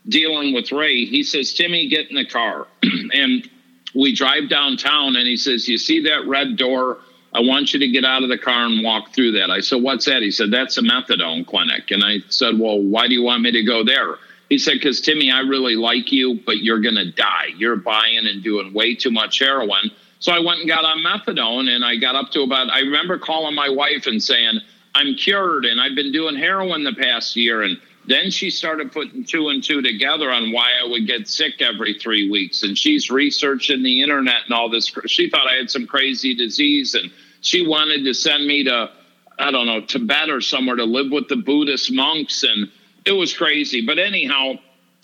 dealing with Ray, he says, Timmy, get in the car. (clears throat) and we drive downtown, and he says, You see that red door? I want you to get out of the car and walk through that. I said, What's that? He said, That's a methadone clinic. And I said, Well, why do you want me to go there? He said, Because Timmy, I really like you, but you're going to die. You're buying and doing way too much heroin. So I went and got on methadone, and I got up to about, I remember calling my wife and saying, I'm cured, and I've been doing heroin the past year. And then she started putting two and two together on why I would get sick every three weeks. And she's researching the internet and all this. She thought I had some crazy disease, and she wanted to send me to, I don't know, Tibet or somewhere to live with the Buddhist monks. And it was crazy. But anyhow,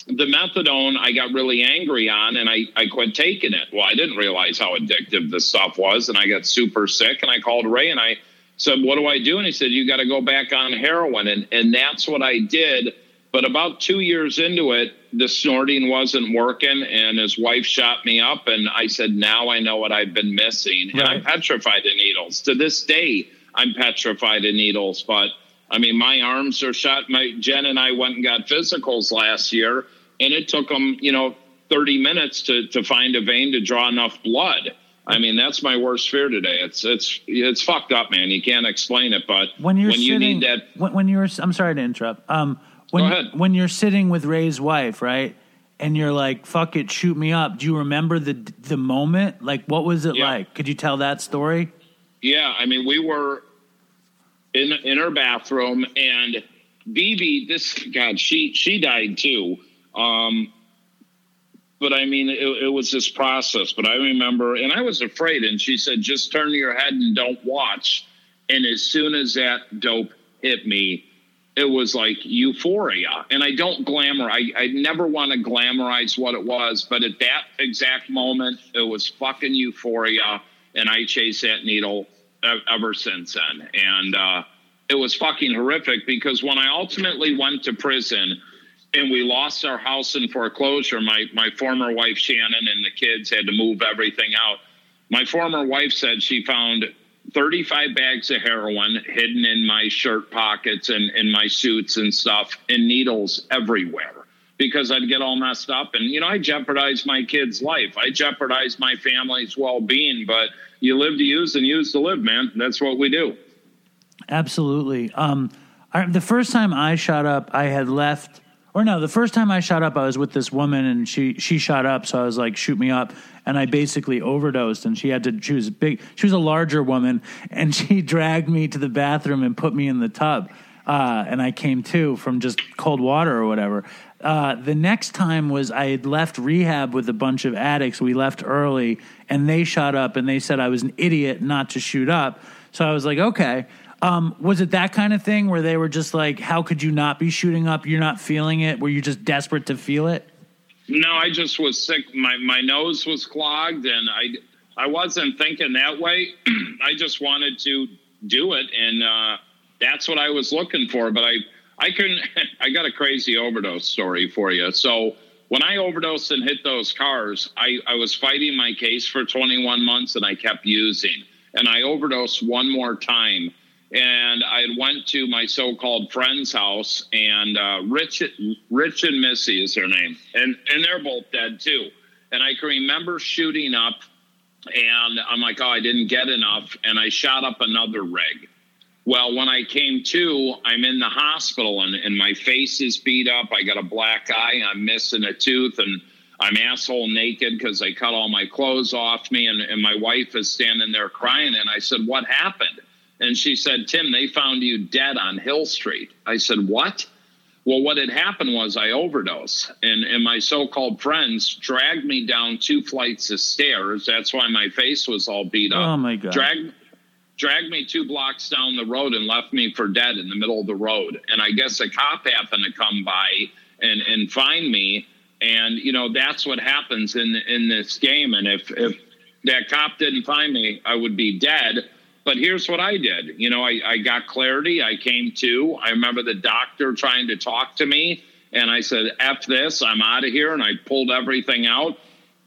the methadone I got really angry on and I, I quit taking it. Well, I didn't realize how addictive this stuff was. And I got super sick and I called Ray and I said, What do I do? And he said, You got to go back on heroin. And, and that's what I did. But about two years into it, the snorting wasn't working. And his wife shot me up. And I said, Now I know what I've been missing. And I'm petrified of needles. To this day, I'm petrified of needles, but I mean, my arms are shot. My Jen and I went and got physicals last year, and it took them, you know, 30 minutes to to find a vein to draw enough blood. I mean, that's my worst fear today. It's it's it's fucked up, man. You can't explain it, but when you're when you sitting, need that, when, when you're, I'm sorry to interrupt. Um, when Go ahead. when you're sitting with Ray's wife, right, and you're like, "Fuck it, shoot me up." Do you remember the the moment? Like, what was it Yeah. like? Could you tell that story? Yeah, I mean, we were in in her bathroom, and BB, this God, she she died too. Um, but I mean, it, it was this process. But I remember, and I was afraid. And she said, "Just turn your head and don't watch." And as soon as that dope hit me, it was like euphoria. And I don't glamour. I, I never want to glamorize what it was, but at that exact moment, it was fucking euphoria. And I chased that needle ever since then. And uh, it was fucking horrific because when I ultimately went to prison and we lost our house in foreclosure, my, my former wife, Shannon, and the kids had to move everything out. My former wife said she found 35 bags of heroin hidden in my shirt pockets and in my suits and stuff, and needles everywhere because I'd get all messed up. And, you know, I jeopardized my kid's life. I jeopardized my family's well being, but you live to use and use to live, man. That's what we do. Absolutely. Um, I, the first time I shot up, I had left, or no, the first time I shot up, I was with this woman and she she shot up, so I was like, shoot me up, and I basically overdosed, and she had to. She was big. She was a larger woman, (laughs) and she dragged me to the bathroom and put me in the tub, uh, and I came to from just cold water or whatever. Uh, the next time was I had left rehab with a bunch of addicts. We left early, and they shot up, and they said I was an idiot not to shoot up. So I was like, okay. Um, was it that kind of thing where they were just like, how could you not be shooting up? You're not feeling it. Were you just desperate to feel it? No, I just was sick. My my nose was clogged, and I I wasn't thinking that way. (clears throat) I just wanted to do it, and uh, that's what I was looking for. But I I couldn't. (laughs) I got a crazy overdose story for you. So when I overdosed and hit those cars, I I was fighting my case for 21 months, and I kept using, and I overdosed one more time. And I had went to my so-called friend's house, and uh, Rich, Rich and Missy is their name, and and they're both dead too. And I can remember shooting up, and I'm like, oh, I didn't get enough, and I shot up another rig. Well, when I came to, I'm in the hospital, and, and my face is beat up. I got a black eye. I'm missing a tooth, and I'm asshole naked because I cut all my clothes off me, and, and my wife is standing there crying. And I said, What happened? And she said, Tim, they found you dead on Hill Street. I said, What? Well, what had happened was I overdosed, and, and my so called friends dragged me down two flights of stairs. That's why my face was all beat up. Oh, my God. Dragged, dragged me two blocks down the road and left me for dead in the middle of the road. And I guess a cop happened to come by and, and find me. And, you know, that's what happens in, in this game. And if, if that cop didn't find me, I would be dead. But here's what I did. You know, I, I got clarity. I came to. I remember the doctor trying to talk to me. And I said, F this, I'm out of here. And I pulled everything out.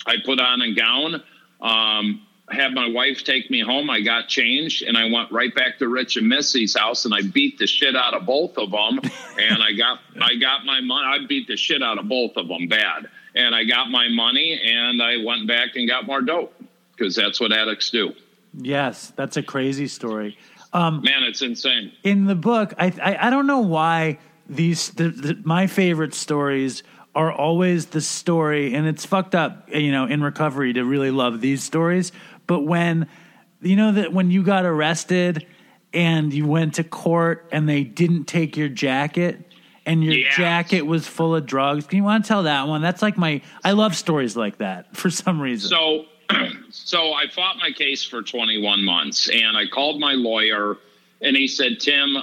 I put on a gown, um, had my wife take me home. I got changed and I went right back to Rich and Missy's house and I beat the shit out of both of them. (laughs) and I got, I got my money. I beat the shit out of both of them bad. And I got my money and I went back and got more dope because that's what addicts do. Yes, that's a crazy story. Um, Man, it's insane. in the book, I, I I don't know why these the, the, my favorite stories are always the story, and it's fucked up, you know, in recovery to really love these stories. But when you know that when you got arrested and you went to court and they didn't take your jacket and your Yes. jacket was full of drugs, can you want to tell that one? That's like my I love stories like that for some reason. So, so I fought my case for 21 months, and I called my lawyer, and he said, "Tim,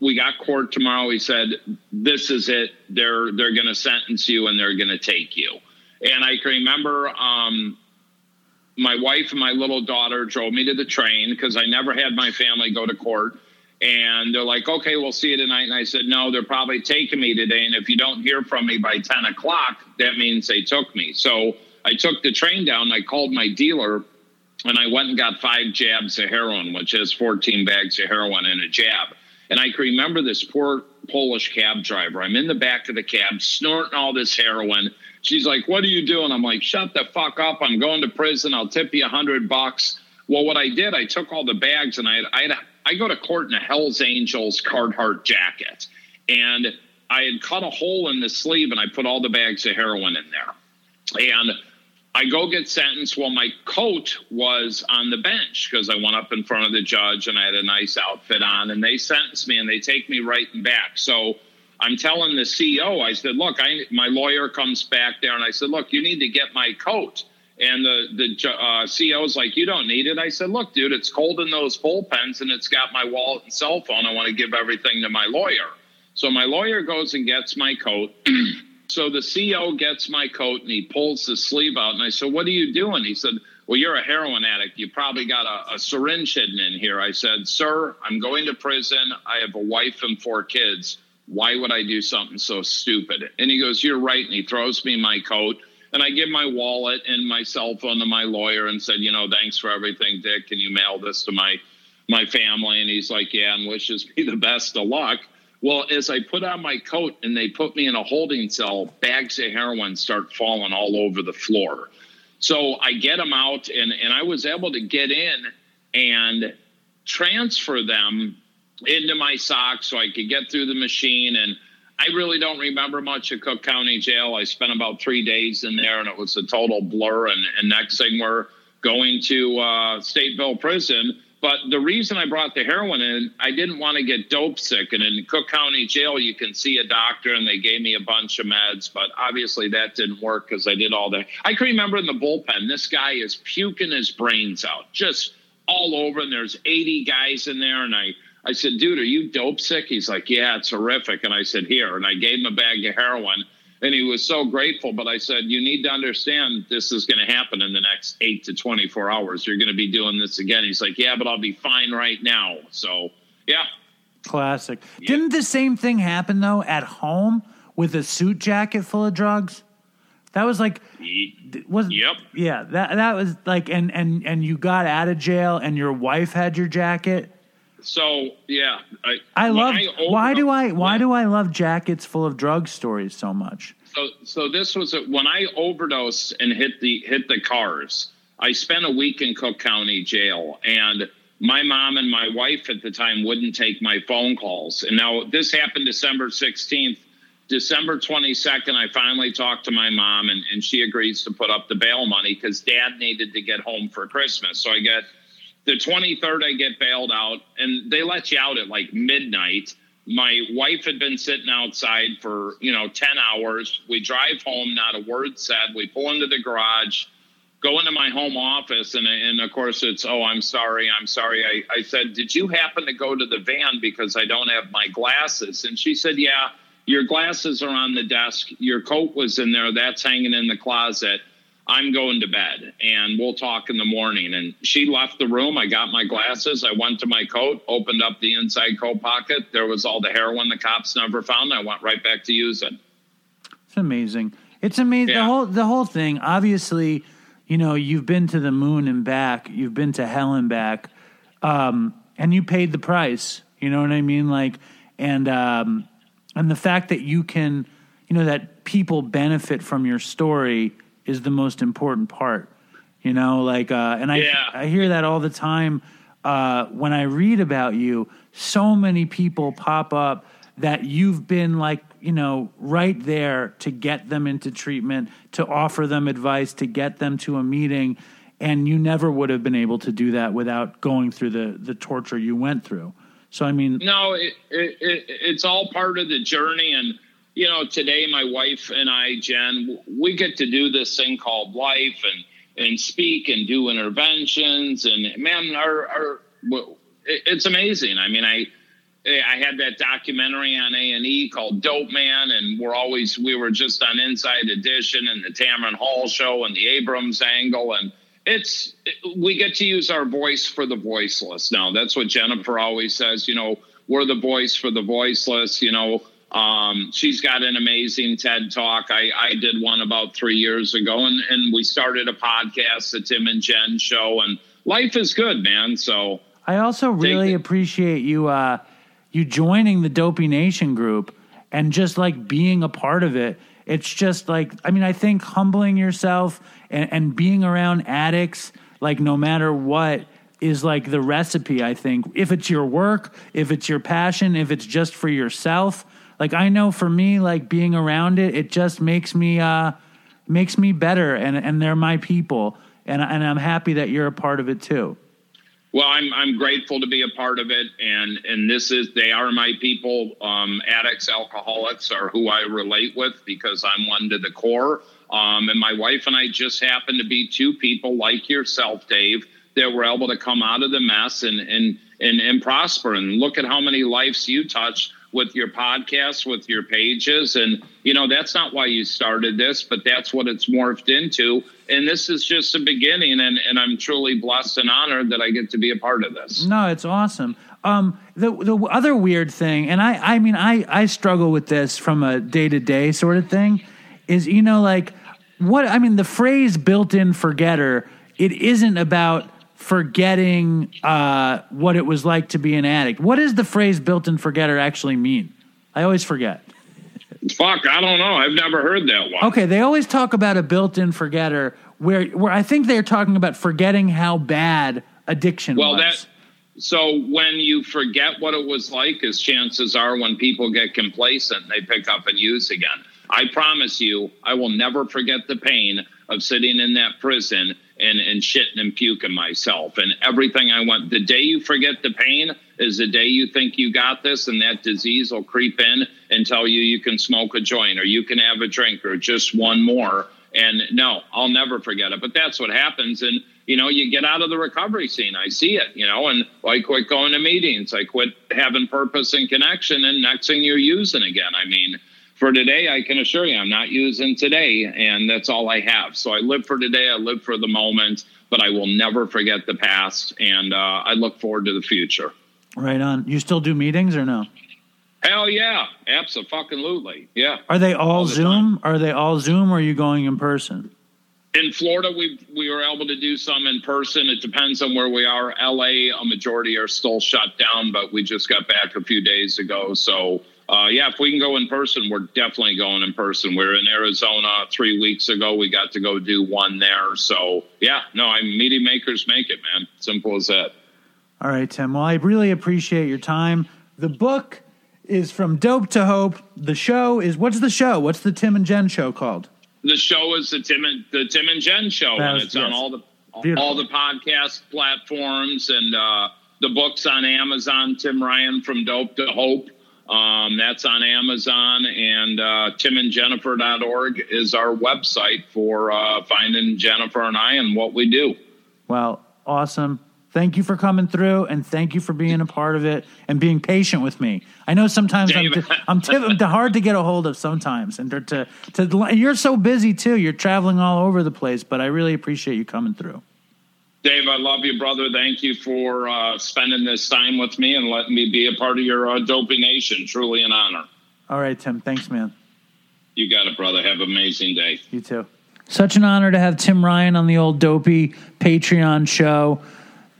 we got court tomorrow." He said, "This is it. They're they're going to sentence you, and they're going to take you." And I can remember um, my wife and my little daughter drove me to the train because I never had my family go to court. And they're like, okay, we'll see you tonight. And I said, no, they're probably taking me today. And if you don't hear from me by 10 o'clock, that means they took me. So I took the train down. I called my dealer and I went and got five jabs of heroin, which is 14 bags of heroin in a jab. And I can remember this poor Polish cab driver. I'm in the back of the cab snorting all this heroin. She's like, What are you doing? I'm like, Shut the fuck up. I'm going to prison. I'll tip you a hundred bucks. Well, what I did, I took all the bags and I I, I go to court in a Hell's Angels Carhartt jacket. And I had cut a hole in the sleeve and I put all the bags of heroin in there. And I go get sentenced. Well, my coat was on the bench because I went up in front of the judge and I had a nice outfit on, and they sentenced me and they take me right and back. So I'm telling the CO, I said, "Look, I my lawyer comes back there, and I said, look, you need to get my coat." And the the uh, CO's like, "You don't need it." I said, "Look, dude, it's cold in those bullpens, and it's got my wallet and cell phone. I want to give everything to my lawyer." So my lawyer goes and gets my coat. (clears throat) So the CO gets my coat and he pulls the sleeve out. And I said, What are you doing? He said, Well, you're a heroin addict. You probably got a, a syringe hidden in here. I said, Sir, I'm going to prison. I have a wife and four kids. Why would I do something so stupid? And he goes, You're right. And he throws me my coat. And I give my wallet and my cell phone to my lawyer and said, You know, thanks for everything, Dick. Can you mail this to my my family? And he's like, Yeah, and wishes me (laughs) the best of luck. Well, as I put on my coat and they put me in a holding cell, bags of heroin start falling all over the floor. So I get them out, and, and I was able to get in and transfer them into my socks so I could get through the machine. And I really don't remember much of Cook County Jail. I spent about three days in there, and it was a total blur. And, and next thing, we're going to uh, Stateville Prison but the reason I brought the heroin in, I didn't want to get dope sick. And in Cook County Jail, you can see a doctor, and they gave me a bunch of meds. But obviously, that didn't work because I did all that. I can remember in the bullpen, this guy is puking his brains out, just all over. And there's 80 guys in there, and I. I said, dude, are you dope sick? He's like, yeah, it's horrific. And I said, here. And I gave him a bag of heroin and he was so grateful. But I said, you need to understand this is going to happen in the next eight to 24 hours. You're going to be doing this again. He's like, yeah, but I'll be fine right now. So, yeah. Classic. Yeah. Didn't the same thing happen, though, at home with a suit jacket full of drugs? That was like was yep yeah that that was like and and and you got out of jail and your wife had your jacket so yeah, I, I love. Why do I? Why do I love jackets full of drug stories so much? So so this was a, when I overdosed and hit the hit the cars. I spent a week in Cook County Jail, and my mom and my wife at the time wouldn't take my phone calls. And now this happened December sixteenth. December 22nd, I finally talked to my mom, and, and she agrees to put up the bail money because dad needed to get home for Christmas. So I get the 23rd, I get bailed out, and they let you out at like midnight. My wife had been sitting outside for, you know, 10 hours. We drive home, not a word said. We pull into the garage, go into my home office, and, and of course it's, oh, I'm sorry, I'm sorry. I, I said, Did you happen to go to the van because I don't have my glasses? And she said, Yeah, your glasses are on the desk. Your coat was in there. That's hanging in the closet. I'm going to bed and we'll talk in the morning. And she left the room. I got my glasses. I went to my coat, opened up the inside coat pocket. There was all the heroin the cops never found. I went right back to using. It's amazing. It's amazing. Yeah. The whole the whole thing. Obviously, you know, you've been to the moon and back. You've been to hell and back, um, and you paid the price. You know what I mean? Like, and um, and the fact that you can, you know, that people benefit from your story is the most important part. You know, like, uh, and I yeah. I hear that all the time uh, when I read about you. So many people pop up that you've been like, you know, right there to get them into treatment, to offer them advice, to get them to a meeting, and you never would have been able to do that without going through the the torture you went through. So I mean, no, it, it, it, it's all part of the journey, and you know, today my wife and I, Jen, we get to do this thing called life and and speak and do interventions and man, our, our it's amazing. I mean, I I had that documentary on A and E called Dope Man, and we're always we were just on Inside Edition and the Tamron Hall show and the Abrams angle, and it's we get to use our voice for the voiceless now. That's what Jennifer always says. You know, we're the voice for the voiceless. You know, um, she's got an amazing TED talk. I, I did one about three years ago, and, and we started a podcast, the Tim and Jen show, and life is good, man. So I also really appreciate you uh you joining the Dopey Nation group and just like being a part of it. It's just like I mean, I think humbling yourself and, and being around addicts, like no matter what, is like the recipe, I think. If it's your work, if it's your passion, if it's just for yourself. Like I know for me, like being around it, it just makes me uh makes me better and and they're my people. And and I'm happy that you're a part of it too. Well, I'm I'm grateful to be a part of it, and and this is they are my people. Um, addicts, alcoholics are who I relate with because I'm one to the core. Um, and my wife and I just happen to be two people like yourself, Dave, that were able to come out of the mess and and and, and prosper. And look at how many lives you touch with your podcast, with your pages. And, you know, that's not why you started this, but that's what it's morphed into. And this is just a beginning. And, and I'm truly blessed and honored that I get to be a part of this. No, it's awesome. Um, the the other weird thing, and I I mean I I struggle with this from a day to day sort of thing, is you know like what I mean the phrase built-in forgetter. It isn't about forgetting uh, what it was like to be an addict. What does the phrase built-in forgetter actually mean? I always forget. Fuck, I don't know. I've never heard that one. Okay, they always talk about a built-in forgetter where where I think they're talking about forgetting how bad addiction well, was. that so when you forget what it was like, as chances are when people get complacent, they pick up and use again. I promise you, I will never forget the pain of sitting in that prison and, and shitting and puking myself and everything I want. The day you forget the pain is the day you think you got this, and that disease will creep in and tell you you can smoke a joint or you can have a drink or just one more. And no, I'll never forget it. But that's what happens. And, you know, you get out of the recovery scene. I see it, you know, and I quit going to meetings. I quit having purpose and connection. And next thing you're using again. I mean, for today, I can assure you I'm not using today, and that's all I have. So I live for today, I live for the moment, but I will never forget the past, and uh, I look forward to the future. Right on. You still do meetings or no? Hell yeah, absolutely, yeah. Are they all, All the Zoom? Are they all Zoom or are you going in person? In Florida, we we were able to do some in person. It depends on where we are. LA, a majority are still shut down, but we just got back a few days ago. So uh, yeah, if we can go in person, we're definitely going in person. We are in Arizona three weeks ago. We got to go do one there. So yeah, no, I'm meeting makers make it, man. Simple as that. All right, Tim. Well, I really appreciate your time. The book is From Dope to Hope. The show is what's the show? What's the Tim and Jen show called? The show is the Tim and the Tim and Jen show, That and was- it's on all the Beautiful. all the podcast platforms and uh, the books on Amazon. Tim Ryan from Dope to Hope. Um, that's on Amazon and uh, timandjennifer.org is our website for uh, finding Jennifer and I and what we do. Well, awesome. Thank you for coming through, and thank you for being a part of it and being patient with me. I know sometimes I'm, Dave. I'm, t- I'm hard to get a hold of sometimes, and to, to to you're so busy too. You're traveling all over the place, but I really appreciate you coming through. Dave, I love you, brother. Thank you for uh, spending this time with me and letting me be a part of your uh, Dopey Nation. Truly an honor. All right, Tim. Thanks, man. You got it, brother. Have an amazing day. You too. Such an honor to have Tim Ryan on the old dopey Patreon show.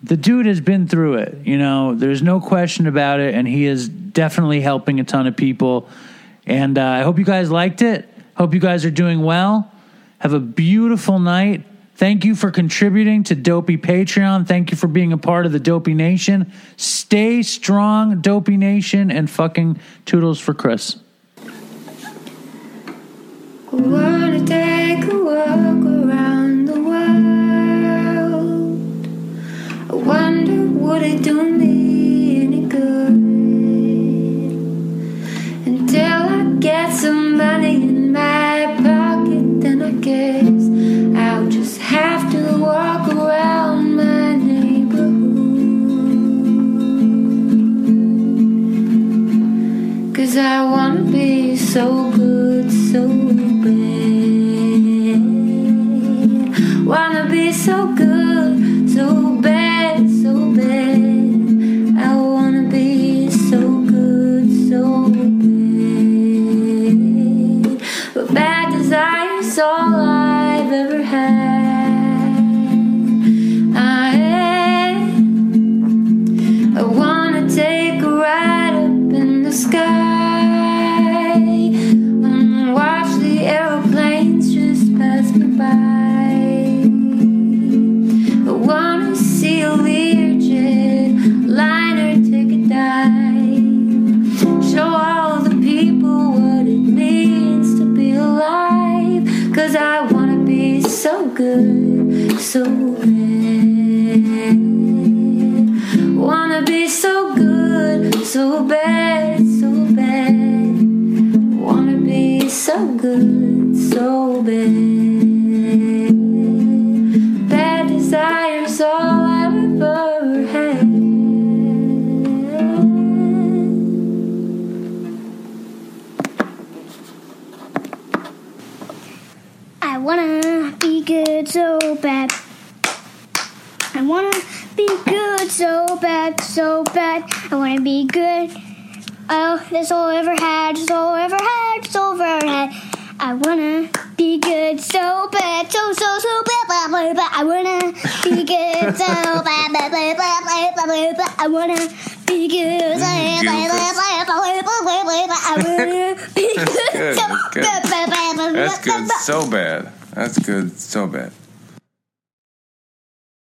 The dude has been through it, you know, there's no question about it, and he is definitely helping a ton of people. And uh, I hope you guys liked it. Hope you guys are doing well. Have a beautiful night. Thank you for contributing to Dopey Patreon. Thank you for being a part of the Dopey Nation. Stay strong, Dopey Nation, and fucking toodles for Chris. Wanna take a walk around the world. I wonder would it do me any good until I get some money in my Cause I wanna be so good, so bad. I wanna be good. (laughs) That's good. That's good. So bad. That's good. So bad.